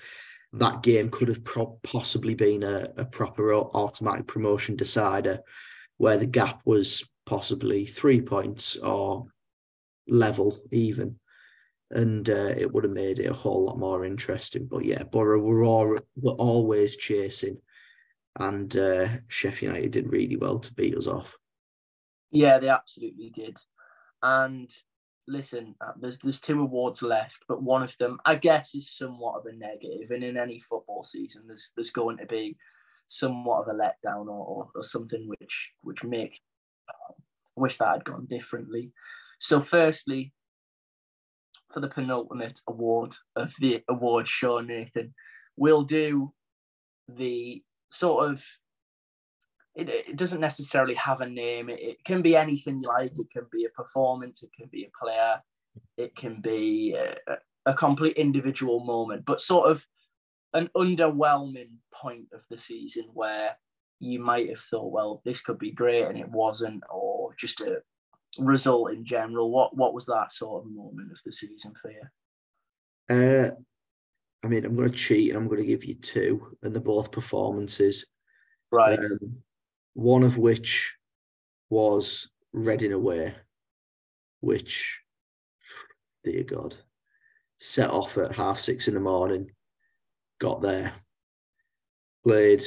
that game could have pro- possibly been a, a proper automatic promotion decider where the gap was possibly three points or level even and uh, it would have made it a whole lot more interesting but yeah Boro were, all, were always chasing and uh, Sheffield United did really well to beat us off yeah they absolutely did and listen, uh, there's there's two awards left, but one of them, I guess, is somewhat of a negative. And in any football season, there's there's going to be somewhat of a letdown or, or, something which which makes uh, wish that had gone differently. So, firstly, for the penultimate award of the award show, Nathan, we'll do the sort of it, it doesn't necessarily have a name. It, it, can be anything you like. It can be a performance. It can be a player. It can be a, a complete individual moment, but sort of an underwhelming point of the season where you might have thought, well, this could be great, and it wasn't, or just a result in general. What what was that sort of moment of the season for you? Uh, I mean, I'm going to cheat. and I'm going to give you two, and they're both performances. Right. Um, one of which was Reading away, which, dear God, set off at half six in the morning, got there, played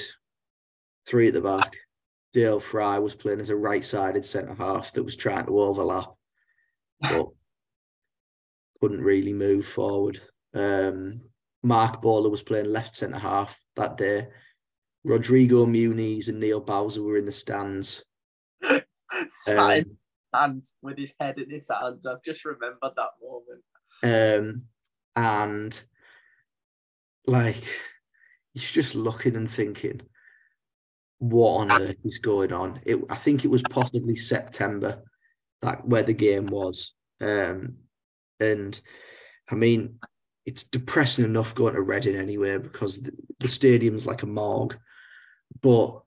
three at the back. Dael Fry was playing as a right sided centre half that was trying to overlap, but couldn't really move forward. Um, Marc Bola was playing left centre half that day. Rodrigo Muniz and Neil Bowser were in the stands. Sat in hands with his head in his hands. I've just remembered that moment. Um, and like, he's just looking and thinking, what on earth is going on? It, I think it was possibly September that where the game was. Um, and I mean, it's depressing enough going to Reading anyway because the, the stadium's like a morgue, but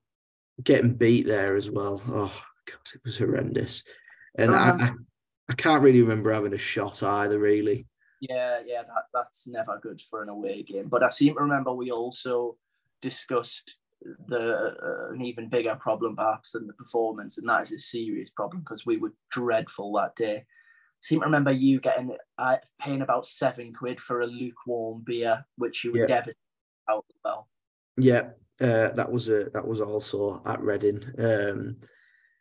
getting beat there as well. Oh god, it was horrendous. And I, I, I can't really remember having a shot either, really. Yeah, yeah, that, that's never good for an away game. But I seem to remember we also discussed the uh, an even bigger problem perhaps than the performance, and that is a serious problem because we were dreadful that day. I seem to remember you getting uh, paying about seven quid for a lukewarm beer, which you would Yeah. never out well. Yeah, uh, that was a that was also at Reading. Um,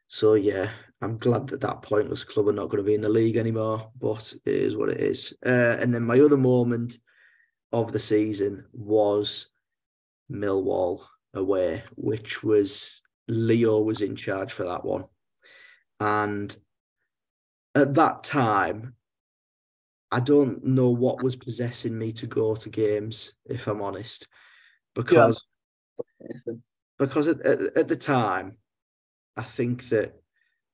so yeah, I'm glad that that pointless club are not going to be in the league anymore. But it is what it is. Uh, and then my other moment of the season was Millwall away, which was Leo was in charge for that one, and at that time. I don't know what was possessing me to go to games, if I'm honest, because because at, at, at the time, I think that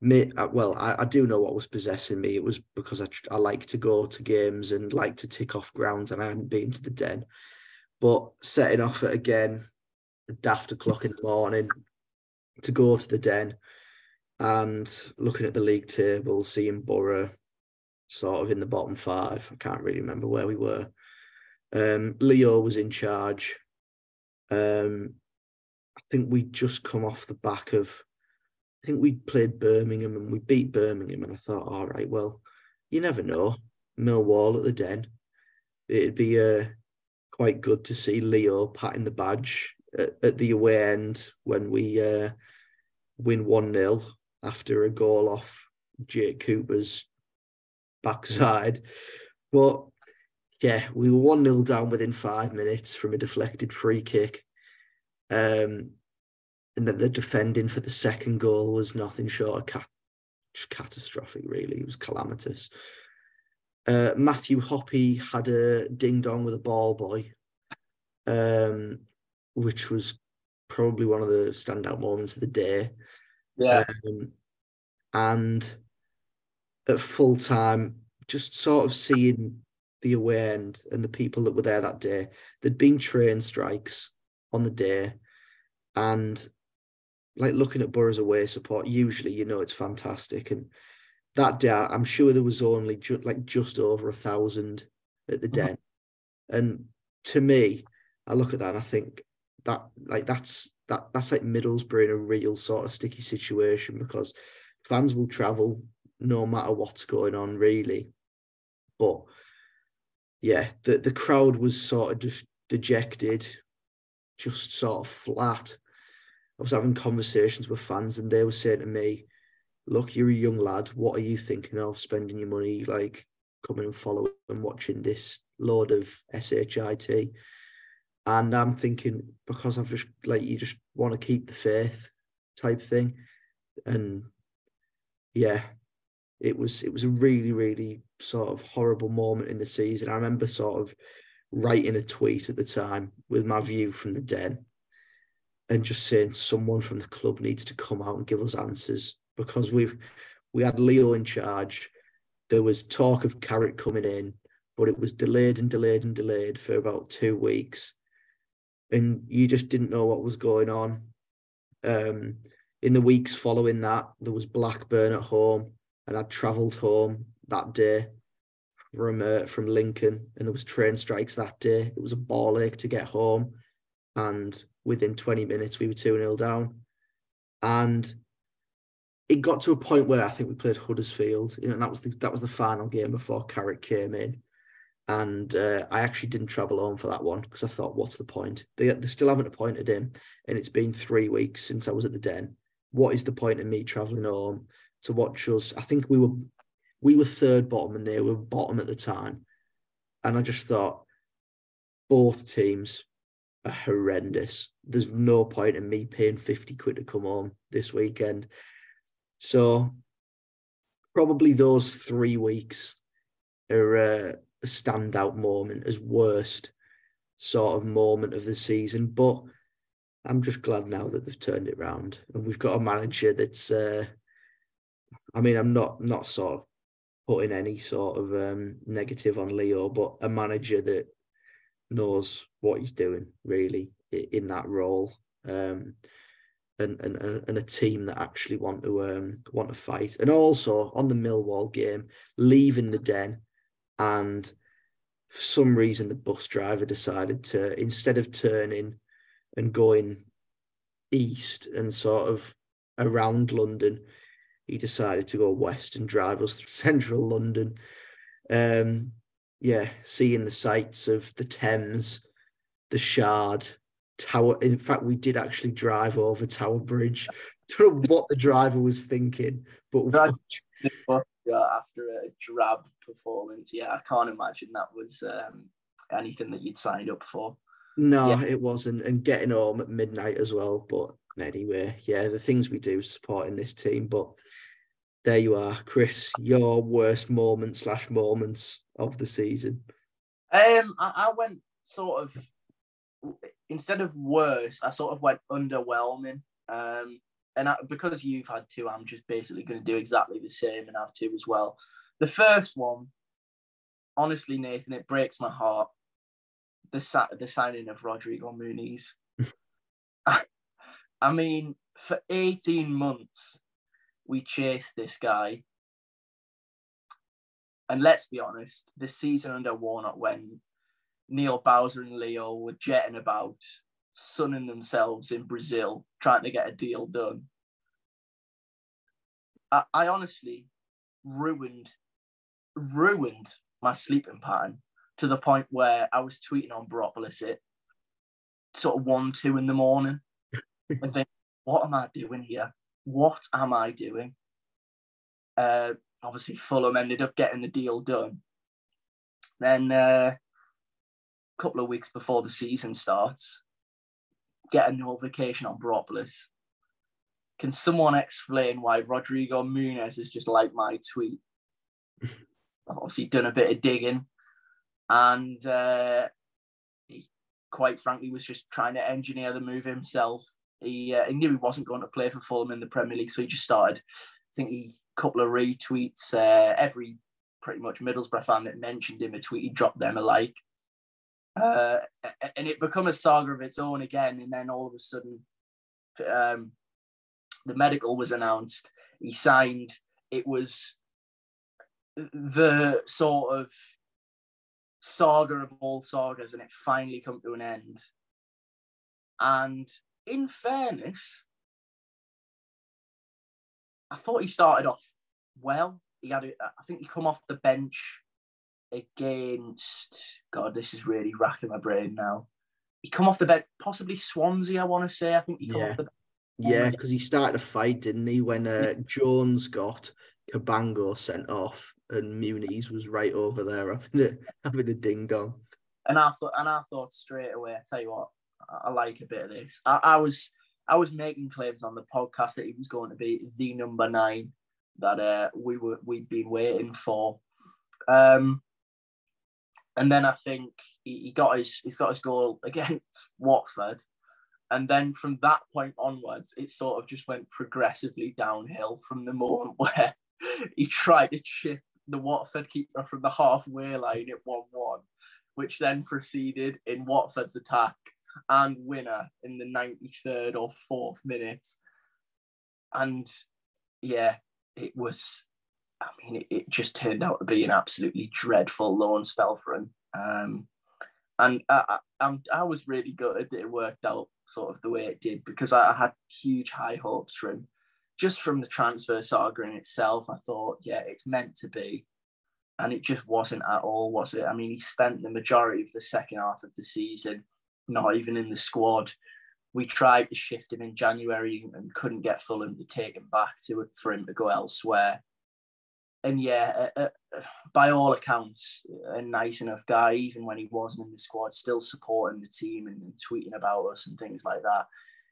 me, uh, well, I, I do know what was possessing me. It was because I, I like to go to games and like to tick off grounds, and I hadn't been to the den. But setting off again, daft o'clock in the morning to go to the den and looking at the league table, seeing Boro sort of in the bottom five. I can't really remember where we were. Um, Leo was in charge. Um, I think we just come off the back of, I think we played Birmingham and we beat Birmingham, and I thought, all right, well, you never know. Millwall at the Den. It'd be uh, quite good to see Leo patting the badge at, at the away end when we uh, win 1 0 after a goal off Jake Cooper's backside. But yeah, we were 1 0 down within five minutes from a deflected free kick. Um, and then the defending for the second goal was nothing short of cat- catastrophic, really. It was calamitous. Uh, Matthew Hoppe had a ding dong with a ball boy, um, which was probably one of the standout moments of the day. Yeah, Um, and at full time, just sort of seeing the away end and the people that were there that day. There'd been train strikes on the day, and like looking at Boro's away support, usually you know it's fantastic. And that day, I'm sure there was only ju- like just over a thousand at the Mhm. den. And to me, I look at that and I think that like that's that that's like Middlesbrough in a real sort of sticky situation because fans will travel no matter what's going on, really. But yeah, the the crowd was sort of just dejected, just sort of flat. I was having conversations with fans, and they were saying to me, "Look, you're a young lad. What are you thinking of spending your money like coming and following and watching this load of shit?" And I'm thinking because I've just like you just want to keep the faith type thing, and yeah, it was it was a really really sort of horrible moment in the season. I remember sort of writing a tweet at the time with my view from the den and just saying someone from the club needs to come out and give us answers because we've we had Leo in charge. There was talk of Carrick coming in, but it was delayed and delayed and delayed for about two weeks. And you just didn't know what was going on. Um, in the weeks following that, there was Blackburn at home, and I travelled home that day from uh, from Lincoln, and there was train strikes that day. It was a ball ache to get home, and within 20 minutes we were 2 0 down. And it got to a point where I think we played Huddersfield, you know, and that was the that was the final game before Carrick came in. And uh, I actually didn't travel home for that one because I thought, what's the point? They, they still haven't appointed him, and it's been three weeks since I was at the Den. What is the point of me traveling home to watch us? I think we were we were third bottom and they were bottom at the time, and I just thought both teams are horrendous. There's no point in me paying fifty quid to come home this weekend. So probably those three weeks are uh, a standout moment as worst sort of moment of the season. But I'm just glad now that they've turned it round and we've got a manager that's. Uh, I mean, I'm not not sort of putting any sort of um, negative on Leo, but a manager that knows what he's doing really in that role. Um, and, and and a team that actually want to um want to fight. And also on the Millwall game, leaving the den, and for some reason the bus driver decided to instead of turning and going east and sort of around London, he decided to go west and drive us through central London. Um, yeah, seeing the sights of the Thames, the Shard, Tower. In fact, we did actually drive over Tower Bridge. Don't know what the driver was thinking, but after a drab performance, yeah, I can't imagine that was um, anything that you'd signed up for. No, yeah. it wasn't, and getting home at midnight as well. But anyway, yeah, the things we do supporting this team. But there you are, Chris. Your worst moment slash moments of the season. Um, I, I went sort of instead of worse, I sort of went underwhelming. Um, and I, because you've had two, I'm just basically going to do exactly the same and have two as well. The first one, honestly, Nathan, it breaks my heart. The the signing of Rodrigo Muniz. I mean, for 18 months, we chased this guy. And let's be honest, the season under Warnock, when Neil Bausor and Leo were jetting about, sunning themselves in Brazil, trying to get a deal done. I, I honestly ruined ruined my sleeping pattern to the point where I was tweeting on Boropolis at sort of one, two in the morning and think, what am I doing here? What am I doing? Uh, obviously, Fulham ended up getting the deal done. Then uh, couple of weeks before the season starts, get a notification on Boropolis. Can someone explain why Rodrigo Muniz is just like my tweet? Obviously, done a bit of digging, and uh, he, quite frankly, was just trying to engineer the move himself. He, uh, he knew he wasn't going to play for Fulham in the Premier League, so he just started. I think he a couple of retweets. Uh, every pretty much Middlesbrough fan that mentioned him a tweet, he dropped them a like. Uh, and it become a saga of its own again. And then all of a sudden, um, the medical was announced. He signed. It was the sort of saga of all sagas, and it finally come to an end. And in fairness, I thought he started off well. He had, I think, he come off the bench against God, this is really racking my brain now. He come off the bed, possibly Swansea. I want to say. I think he come yeah. off the. Yeah, because he started a fight, didn't he? When uh, Jones got Cabango sent off, and Muniz was right over there having a having a ding dong. And I thought, and I thought straight away. I tell you what, I, I like a bit of this. I, I was I was making claims on the podcast that he was going to be the number nine that uh, we were we'd been waiting for. Um, and then I think he, he got his he's got his goal against Watford, and then from that point onwards, it sort of just went progressively downhill from the moment where he tried to chip the Watford keeper from the halfway line at one-one, which then proceeded in Watford's attack and winner in the 93rd or 4th minute. And yeah, it was I mean, it, it, just turned out to be an absolutely dreadful loan spell for him. Um, and I, I, I, was really good that it worked out sort of the way it did because I had huge high hopes for him. Just from the transfer saga in itself, I thought, yeah, it's meant to be. And it just wasn't at all, was it? I mean, he spent the majority of the second half of the season not even in the squad. We tried to shift him in January and couldn't get Fulham to take him back to for him to go elsewhere. And yeah, uh, uh, by all accounts, a nice enough guy, even when he wasn't in the squad, still supporting the team and, and tweeting about us and things like that.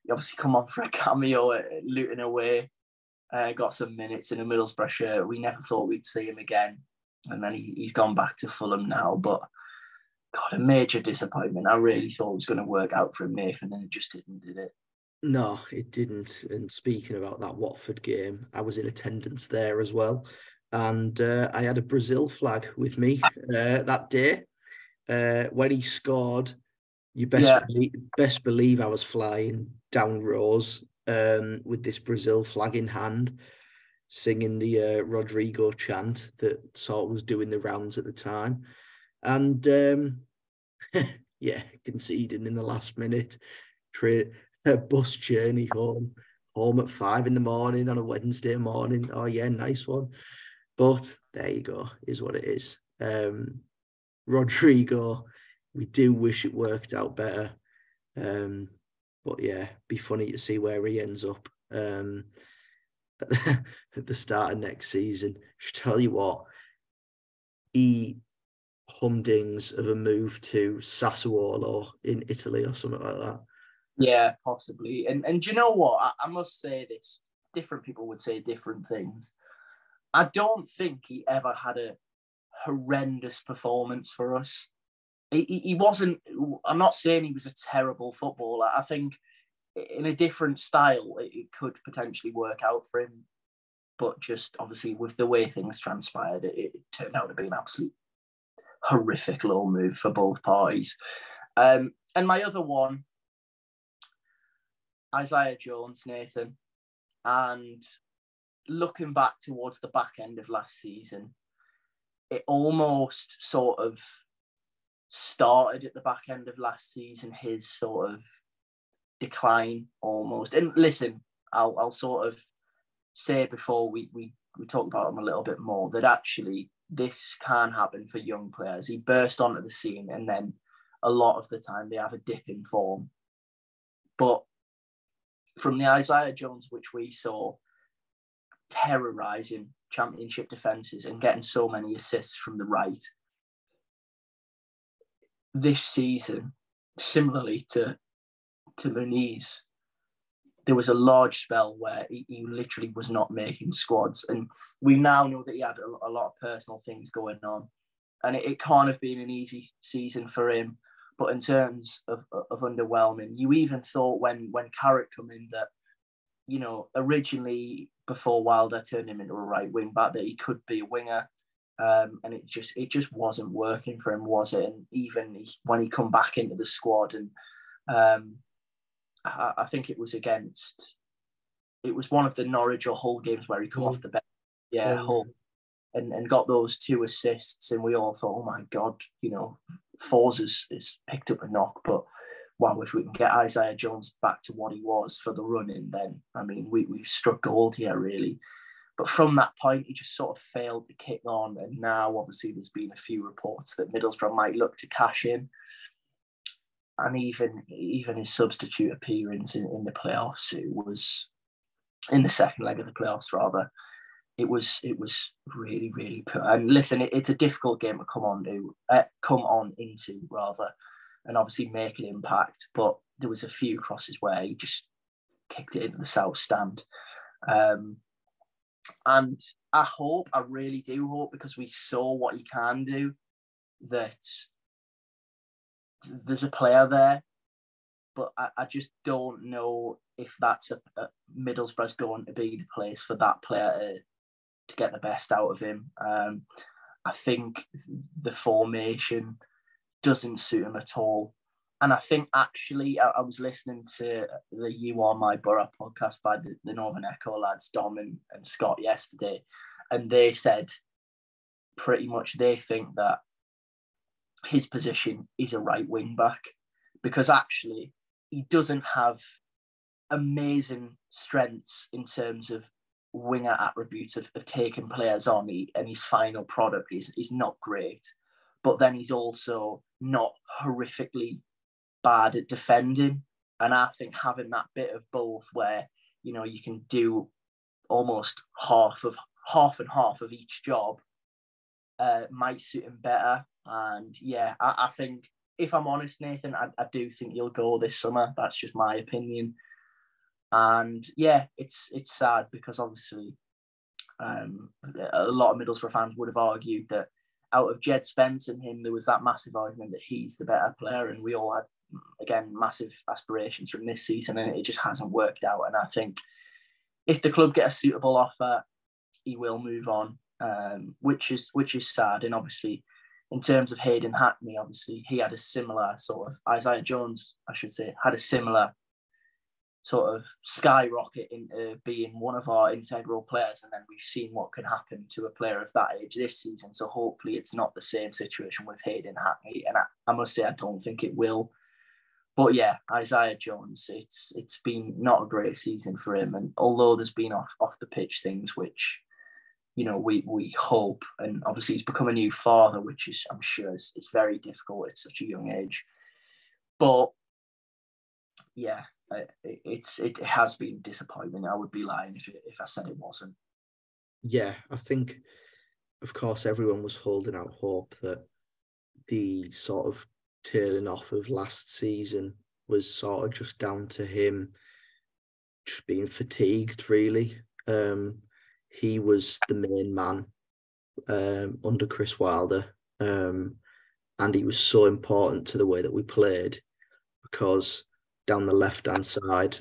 He obviously come on for a cameo at Luton away, uh, got some minutes in a Middlesbrough shirt. We never thought we'd see him again. And then he, he's gone back to Fulham now. But God, a major disappointment. I really thought it was going to work out for him, Nathan, and it just didn't, did it? No, it didn't. And speaking about that Watford game, I was in attendance there as well. And uh, I had a Brazil flag with me uh, that day. Uh, when he scored, you best, yeah. believe, best believe I was flying down rows um, with this Brazil flag in hand, singing the uh, Rodrigo chant that sort of was doing the rounds at the time. And um, yeah, conceding in the last minute, tra- a bus journey home, home at five in the morning on a Wednesday morning. Oh yeah, nice one. But there you go, is what it is. Um, Rodrigo, we do wish it worked out better. Um, but yeah, be funny to see where he ends up um, at the start of next season. Just tell you what, he humdings of a move to Sassuolo in Italy or something like that. Yeah, possibly. And and do you know what? I, I must say this. Different people would say different things. I don't think he ever had a horrendous performance for us. He, he wasn't. I'm not saying he was a terrible footballer. I think in a different style, it, could potentially work out for him. But just obviously with the way things transpired, it, it turned out to be an absolute horrific low move for both parties. Um, and my other one, Isaiah Jones, Nathan, and looking back towards the back end of last season, it almost sort of started at the back end of last season, his sort of decline almost. And listen, I'll, I'll sort of say before we, we, we talk about him a little bit more that actually this can happen for young players. He burst onto the scene and then a lot of the time they have a dip in form. But from the Isaiah Jones, which we saw terrorizing championship defences and getting so many assists from the right, this season, similarly to to Muniz, there was a large spell where he, he, literally was not making squads. And we now know that he had a, a lot of personal things going on. And it, it, can't have been an easy season for him. But in terms of, of underwhelming, you even thought when when Carrick come in that, you know, originally before Wilder turned him into a right wing back, that he could be a winger. Um, and it just it just wasn't working for him, was it? And even when he come back into the squad and um, I, I think it was against, it was one of the Norwich or Hull games where he come Hull. off the bench. Yeah, yeah, Hull. And, and got those two assists, and we all thought, oh my God, you know, Forss has, has picked up a knock, but wow, if we can get Isaiah Jones back to what he was for the running, then I mean, we, we've struck gold here, really. But from that point, he just sort of failed to kick on. And now, obviously, there's been a few reports that Middlesbrough might look to cash in and even even his substitute appearance in, in the playoffs, it was in the second leg of the playoffs rather. It was it was really really poor. And listen, it, it's a difficult game to come on to uh, come on into rather, and obviously make an impact. But there was a few crosses where he just kicked it into the south stand. Um, and I hope, I really do hope, because we saw what he can do, that there's a player there, but I, I just don't know if that's a, a Middlesbrough's going to be the place for that player to, to get the best out of him. Um, I think the formation doesn't suit him at all. And I think actually, I, I was listening to the You Are My Boro podcast by the, the Northern Echo lads, Dom and, and Scott, yesterday. and they said pretty much they think that his position is a right wing back because actually he doesn't have amazing strengths in terms of winger attributes of, of taking players on he, and his final product is, is not great but then he's also not horrifically bad at defending. And i think having that bit of both where you know you can do almost half of half and half of each job uh, might suit him better. And yeah I, I think if i'm honest nathan I, I do think he'll go this summer. That's just my opinion. And yeah, it's it's sad because obviously um, a lot of Middlesbrough fans would have argued that out of Jed Spence and him, there was that massive argument that he's the better player, and we all had again massive aspirations from this season, and it just hasn't worked out. And I think if the club get a suitable offer, he will move on, um, which is which is sad. And obviously, in terms of Hayden Hackney, obviously he had a similar sort of Isaiah Jones, I should say, had a similar sort of skyrocket into being one of our integral players. And then we've seen what can happen to a player of that age this season. So hopefully it's not the same situation with Hayden Hackney. And I, I must say, I don't think it will. But yeah, Isaiah Jones, it's it's been not a great season for him. And although there's been off off the pitch things which, you know, we we hope, and obviously he's become a new father, which is I'm sure is, is very difficult at such a young age. But yeah, it's it has been disappointing. I would be lying if it, if I said it wasn't. Yeah, I think, of course, everyone was holding out hope that the sort of tailing off of last season was sort of just down to him just being fatigued. Really, um, he was the main man um, under Chris Wilder, um, and he was so important to the way that we played because down the left hand side,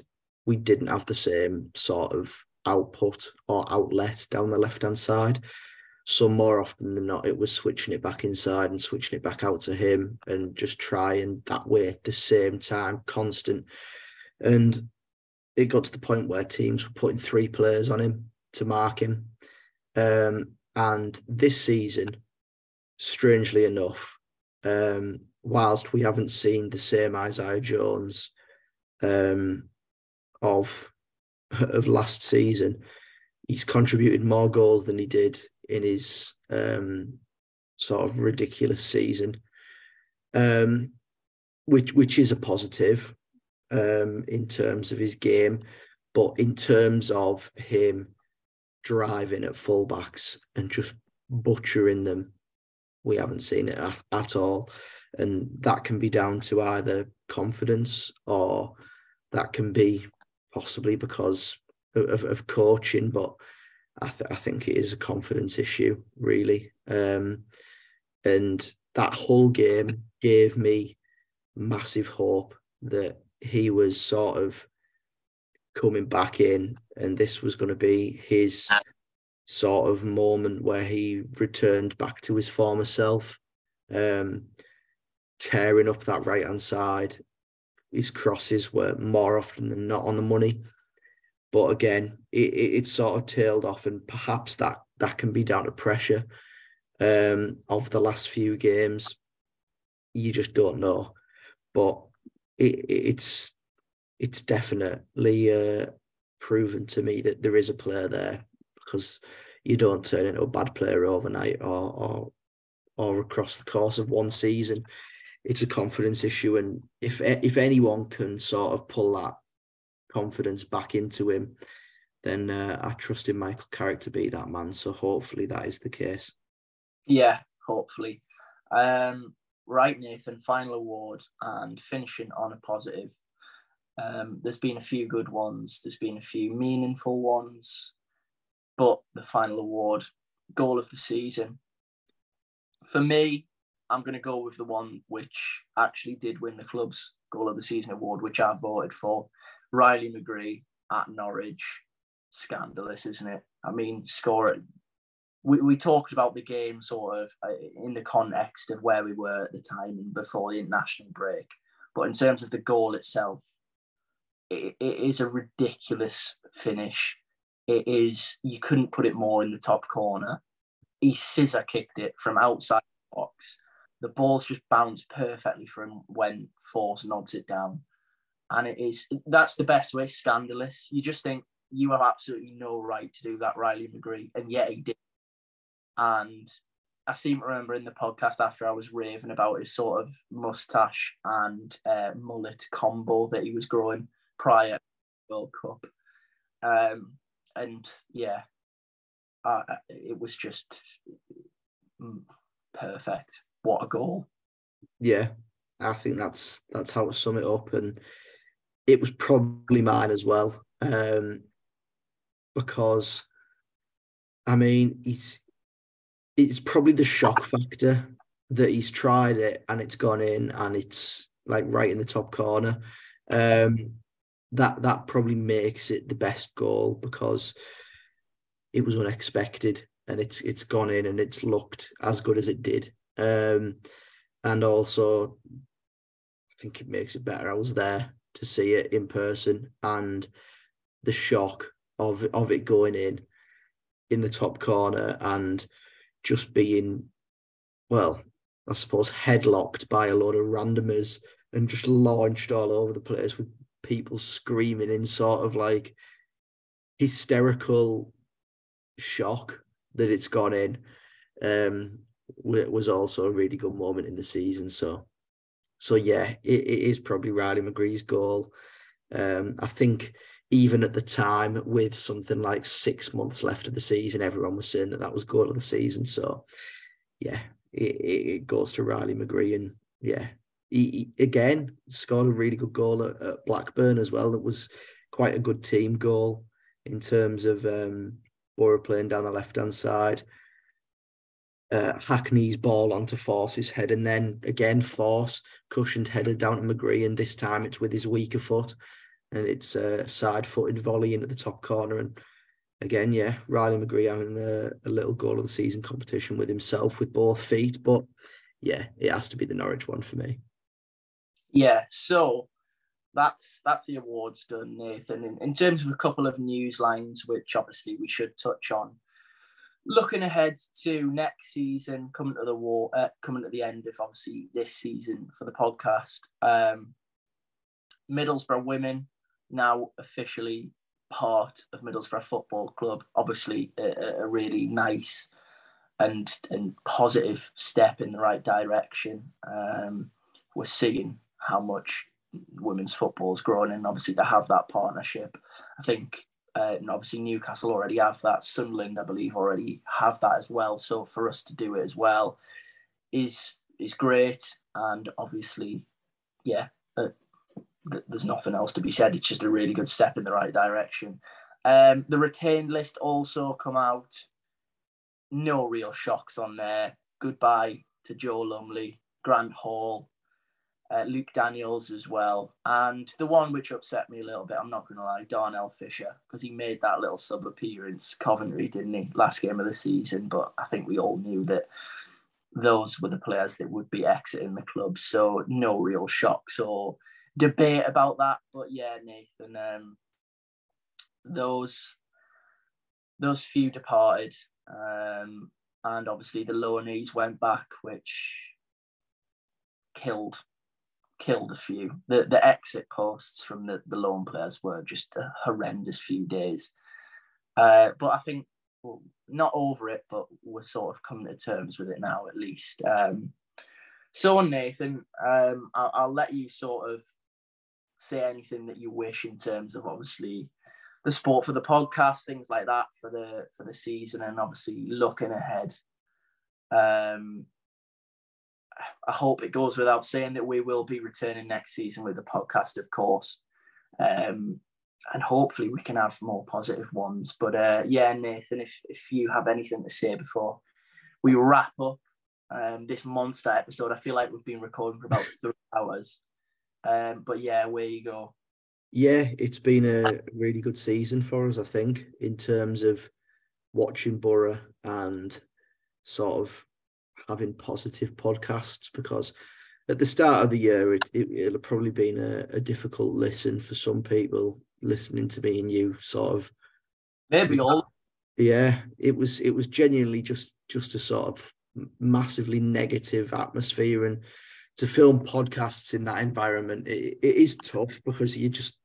we didn't have the same sort of output or outlet down the left hand side. So more often than not, it was switching it back inside and switching it back out to him and just trying that way at the same time, constant. And it got to the point where teams were putting three players on him to mark him. Um, and this season, strangely enough, um, whilst we haven't seen the same Isaiah Jones um, of of last season, he's contributed more goals than he did in his um, sort of ridiculous season, um, which which is a positive um, in terms of his game, but in terms of him driving at fullbacks and just butchering them, we haven't seen it at, at all, and that can be down to either confidence or that can be possibly because of, of coaching, but I, th- I, think it is a confidence issue, really. Um, and that whole game gave me massive hope that he was sort of coming back in, and this was going to be his sort of moment where he returned back to his former self, um, tearing up that right hand side his crosses were more often than not on the money. But again, it, it, it sort of tailed off, and perhaps that that can be down to pressure um, of the last few games. You just don't know, but it, it's it's definitely uh, proven to me that there is a player there because you don't turn into a bad player overnight or or or across the course of one season it's a confidence issue, and if if anyone can sort of pull that confidence back into him, then uh, I trust in Michael Carrick to be that man. So hopefully that is the case. Yeah, hopefully. Um, right, Nathan. Final award and finishing on a positive. Um, there's been a few good ones. There's been a few meaningful ones, but the final award, goal of the season. For me, I'm going to go with the one which actually did win the club's goal of the season award, which I voted for. Riley McGree at Norwich. Scandalous, isn't it? I mean, score. We, we talked about the game sort of uh, in the context of where we were at the time and before the international break. But in terms of the goal itself, it, it is a ridiculous finish. it is you couldn't put it more in the top corner. He scissor kicked it from outside the box. The ball's just bounced perfectly for him when Forss nods it down. And it is that's the best way, scandalous. You just think you have absolutely no right to do that, Riley McGree, and yet he did. And I seem to remember in the podcast after I was raving about his sort of mustache and uh, mullet combo that he was growing prior World Cup. Um, and yeah, uh, it was just mm, perfect. What a goal! Yeah, I think that's that's how to sum it up, and it was probably mine as well, um, because I mean, he's it's probably the shock factor that he's tried it and it's gone in and it's like right in the top corner. Um, that that probably makes it the best goal because it was unexpected and it's it's gone in and it's looked as good as it did. Um, and also, I think it makes it better. I was there to see it in person and the shock of of it going in in the top corner and just being well, I suppose headlocked by a lot of randomers and just launched all over the place with people screaming in sort of like hysterical shock that it's gone in. Um it was also a really good moment in the season so so yeah it, it is probably Riley McGree's goal um I think even at the time with something like six months left of the season everyone was saying that that was goal of the season so yeah it, it goes to Riley McGree and yeah he, he, again scored a really good goal at, at, Blackburn as well. That was quite a good team goal in terms of um, Boro playing down the left hand side. Uh, Hackney's ball onto Forss's head, and then again Force cushioned header down to McGree, and this time it's with his weaker foot, and it's a side-footed volley into the top corner. And again, yeah, Riley McGree having a, a little goal of the season competition with himself with both feet, but yeah, it has to be the Norwich one for me. Yeah, so that's that's the awards done, Nathan. In, in terms of a couple of news lines, which obviously we should touch on. Looking ahead to next season, coming to the war, uh, coming to the end of obviously this season for the podcast. Um, Middlesbrough women now officially part of Middlesbrough Football Club. Obviously, a, a really nice and and positive step in the right direction. Um, we're seeing how much women's football is growing and obviously to have that partnership i think uh, and obviously newcastle already have that. Sunderland i believe already have that as well. So for us to do it as well is is great. And obviously yeah uh, th- there's nothing else to be said. It's just a really good step in the right direction. Um, the retained list also come out. No real shocks on there. Goodbye to joe lumley grant hall uh, Luke Daniels as well, and the one which upset me a little bit, I'm not going to lie, Darnell Fisher, because he made that little sub appearance, Coventry, didn't he, last game of the season? But I think we all knew that those were the players that would be exiting the club, so no real shocks or debate about that. But yeah, Nathan, um, those those few departed, um, and obviously the lower knees went back, which killed killed a few. The the exit posts from the, the loan players were just a horrendous few days. Uh, but I think well, not over it, but we're sort of coming to terms with it now at least. Um, so Nathan, um, I'll, I'll let you sort of say anything that you wish in terms of obviously the sport for the podcast, things like that for the for the season, and obviously looking ahead. Um, I hope it goes without saying that we will be returning next season with the podcast, of course. Um, and hopefully we can have more positive ones. But uh, yeah, Nathan, if, if you have anything to say before we wrap up um, this monster episode, I feel like we've been recording for about three hours. Um, but yeah, where you go. Yeah, it's been a really good season for us, I think, in terms of watching Boro and sort of having positive podcasts because at the start of the year it, it, will probably been a, a, difficult listen for some people listening to me and you sort of Maybe all. Yeah, it was it was genuinely just just a sort of massively negative atmosphere and to film podcasts in that environment it, it is tough because you're just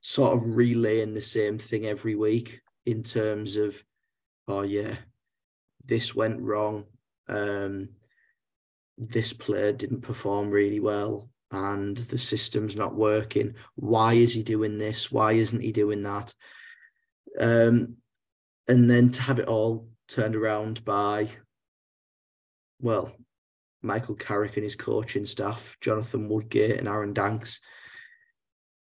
sort of relaying the same thing every week in terms of oh yeah this went wrong um this player didn't perform really well and the system's not working. Why is he doing this? Why isn't he doing that? Um and then to have it all turned around by well michael carrick and his coaching staff jonathan woodgate and aaron danks.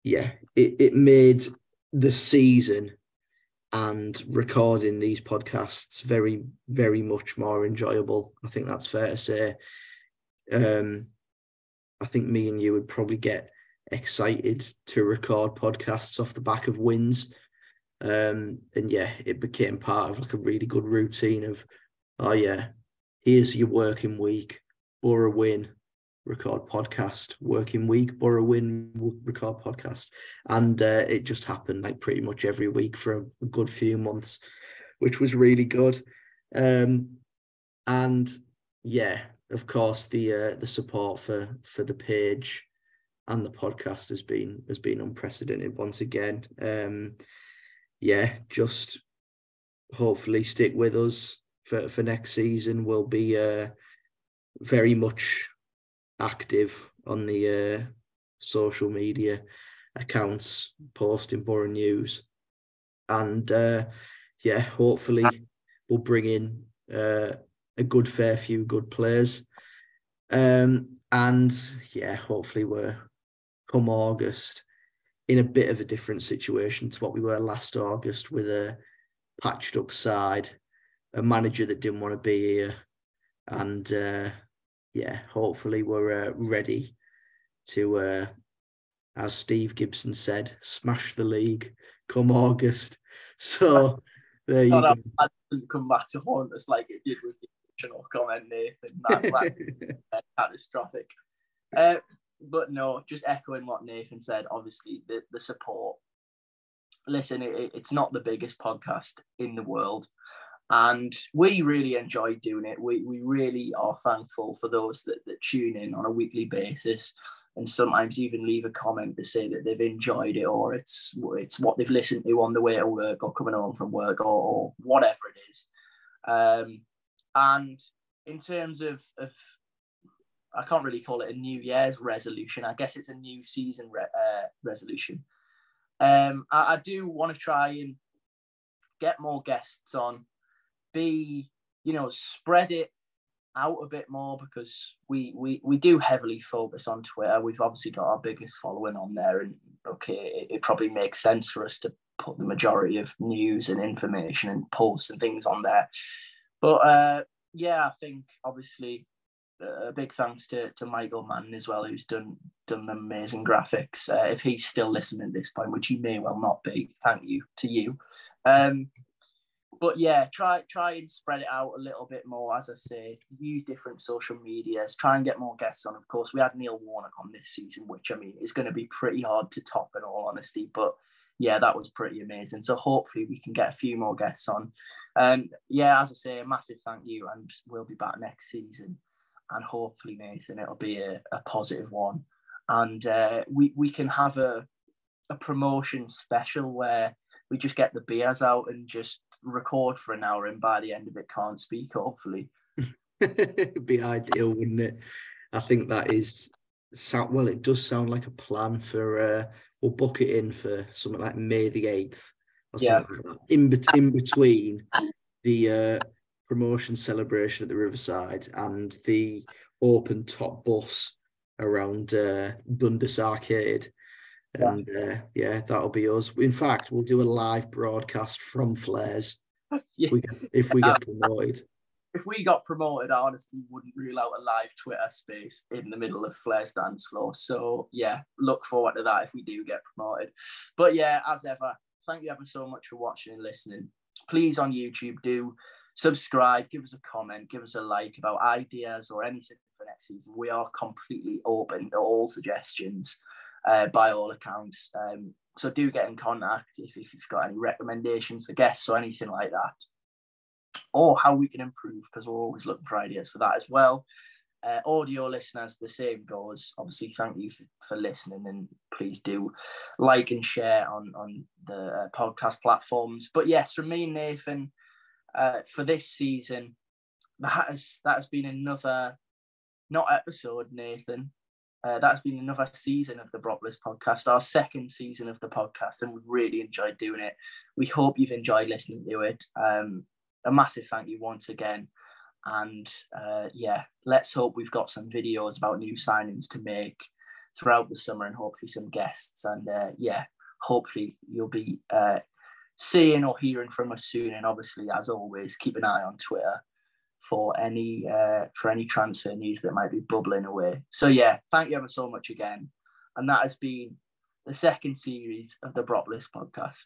Yeah it, it made the season and recording these podcasts very very much more enjoyable. I think that's fair to say. Um i think me and you would probably get excited to record podcasts off the back of wins. Um and yeah it became part of like a really good routine of oh yeah here's your working week or a win record podcast working week or a win record podcast. And uh, it just happened like pretty much every week for a, a good few months which was really good. Um, and yeah of course the uh, the support for for the page and the podcast has been has been unprecedented once again. Um, yeah just hopefully stick with us for for next season. We'll be uh, very much active on the uh, social media accounts posting Boro News. And uh, yeah, hopefully we'll bring in uh, a good fair few good players. Um, and yeah, hopefully we're come August in a bit of a different situation to what we were last August with a patched up side, a manager that didn't want to be here, and uh, yeah, hopefully we're uh, ready to, uh, as Steve Gibson said, smash the league come August. So there you go. Didn't come back to haunt us like it did with the original comment, Nathan. That, that catastrophic. Uh, but no, just echoing what Nathan said. Obviously, the the support. Listen, it, it's not the biggest podcast in the world and we really enjoy doing it. We, we really are thankful for those that, that tune in on a weekly basis and sometimes even leave a comment to say that they've enjoyed it or it's it's what they've listened to on the way to work or coming home from work or, or whatever it is. Um, and in terms of, of I can't really call it a New Year's resolution. I guess it's a new season re- uh, resolution. Um, I, I do want to try and get more guests on be, you know, spread it out a bit more because we we we do heavily focus on Twitter. We've obviously got our biggest following on there, and okay, it, it, probably makes sense for us to put the majority of news and information and posts and things on there. But uh, yeah, I think obviously a big thanks to, to Michael Mann as well, who's done done the amazing graphics. Uh, if he's still listening at this point, which he may well not be, thank you to you. Um, but yeah, try try and spread it out a little bit more. As I say, use different social medias. Try and get more guests on. Of course, we had Neil Warnock on this season, which I mean is going to be pretty hard to top, in all honesty. But yeah, that was pretty amazing. So hopefully we can get a few more guests on. Um, yeah, as I say, a massive thank you, and we'll be back next season. And hopefully, Nathan, it'll be a, a positive one, and uh, we we can have a a promotion special where we just get the beers out and just record for an hour and by the end of it can't speak, hopefully. It'd be ideal, wouldn't it? I think that is sound well, it does sound like a plan for uh we'll book it in for something like May the 8th or yeah. something like that. In, be- in between the uh promotion celebration at the Riverside and the open top bus around uh Dundas Arcade and uh, yeah, that'll be us. In fact, we'll do a live broadcast from Flares yeah. if we get, if we get promoted. If we got promoted, I honestly wouldn't rule out a live Twitter space in the middle of Flares dance floor. So yeah, look forward to that if we do get promoted. But yeah, as ever, thank you ever so much for watching and listening. Please on YouTube do subscribe, give us a comment, give us a like about ideas or anything for next season. We are completely open to all suggestions. Uh, by all accounts. Um, so do get in contact if, if you've got any recommendations for guests or anything like that, or how we can improve because we're always looking for ideas for that as well. Uh, audio listeners, the same goes. Obviously, thank you for, for, listening, and please do like and share on on the uh, podcast platforms. But yes, from me, Nathan, uh, for this season, that has that has been another not episode, Nathan. Uh, that's been another season of the Boropolis podcast, our second season of the podcast, and we've really enjoyed doing it. We hope you've enjoyed listening to it. Um, a massive thank you once again. And uh, yeah, let's hope we've got some videos about new signings to make throughout the summer and hopefully some guests. And uh, yeah, hopefully you'll be uh, seeing or hearing from us soon. And obviously, as always, keep an eye on Twitter for any uh, for any transfer news that might be bubbling away. So yeah, thank you ever so much again. And that has been the second series of the Boropolis podcast.